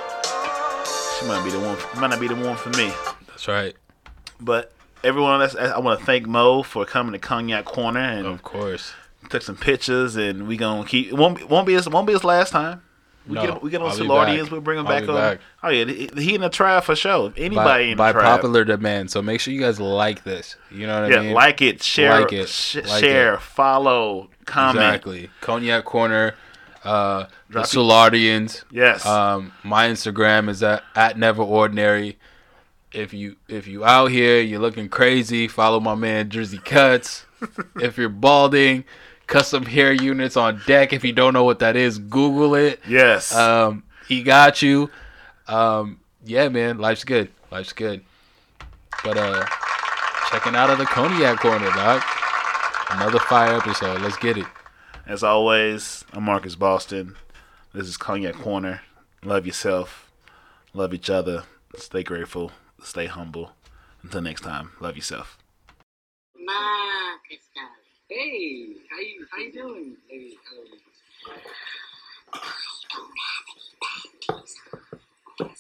she might be the one. Might not be the one for me. That's right. But everyone, that's, I want to thank Mo for coming to Cognac Corner and Of course. took some pictures, and we gonna keep. It won't be- won't be his won't be his last time. We No, get we get on Solardians, we'll bring him back on. back. Oh yeah, he, in the trial for sure. Anybody by, in by tribe. popular demand. So make sure you guys like this. You know what yeah, I mean? like it, share, Like it, sh- like share, it. follow, comment. Exactly. Cognac Corner, uh, the. Solardians. Yes. Um, my Instagram is at, at Never Ordinary. If you if you out here, you're looking crazy. Follow my man Drizzy Cuts. if you're balding, custom hair units on deck. If you don't know what that is, Google it. yes. Um, he got you. Um, yeah, man, life's good. Life's good. But uh, checking out of the Cognac Corner, dog. Another fire episode. Let's get it as always, I'm Marcus Boston. This is Cognac Corner. Love yourself. Love each other. Stay grateful. Stay humble. Until next time, love yourself. Marcus, hey, how you how you doing. I don't have any bad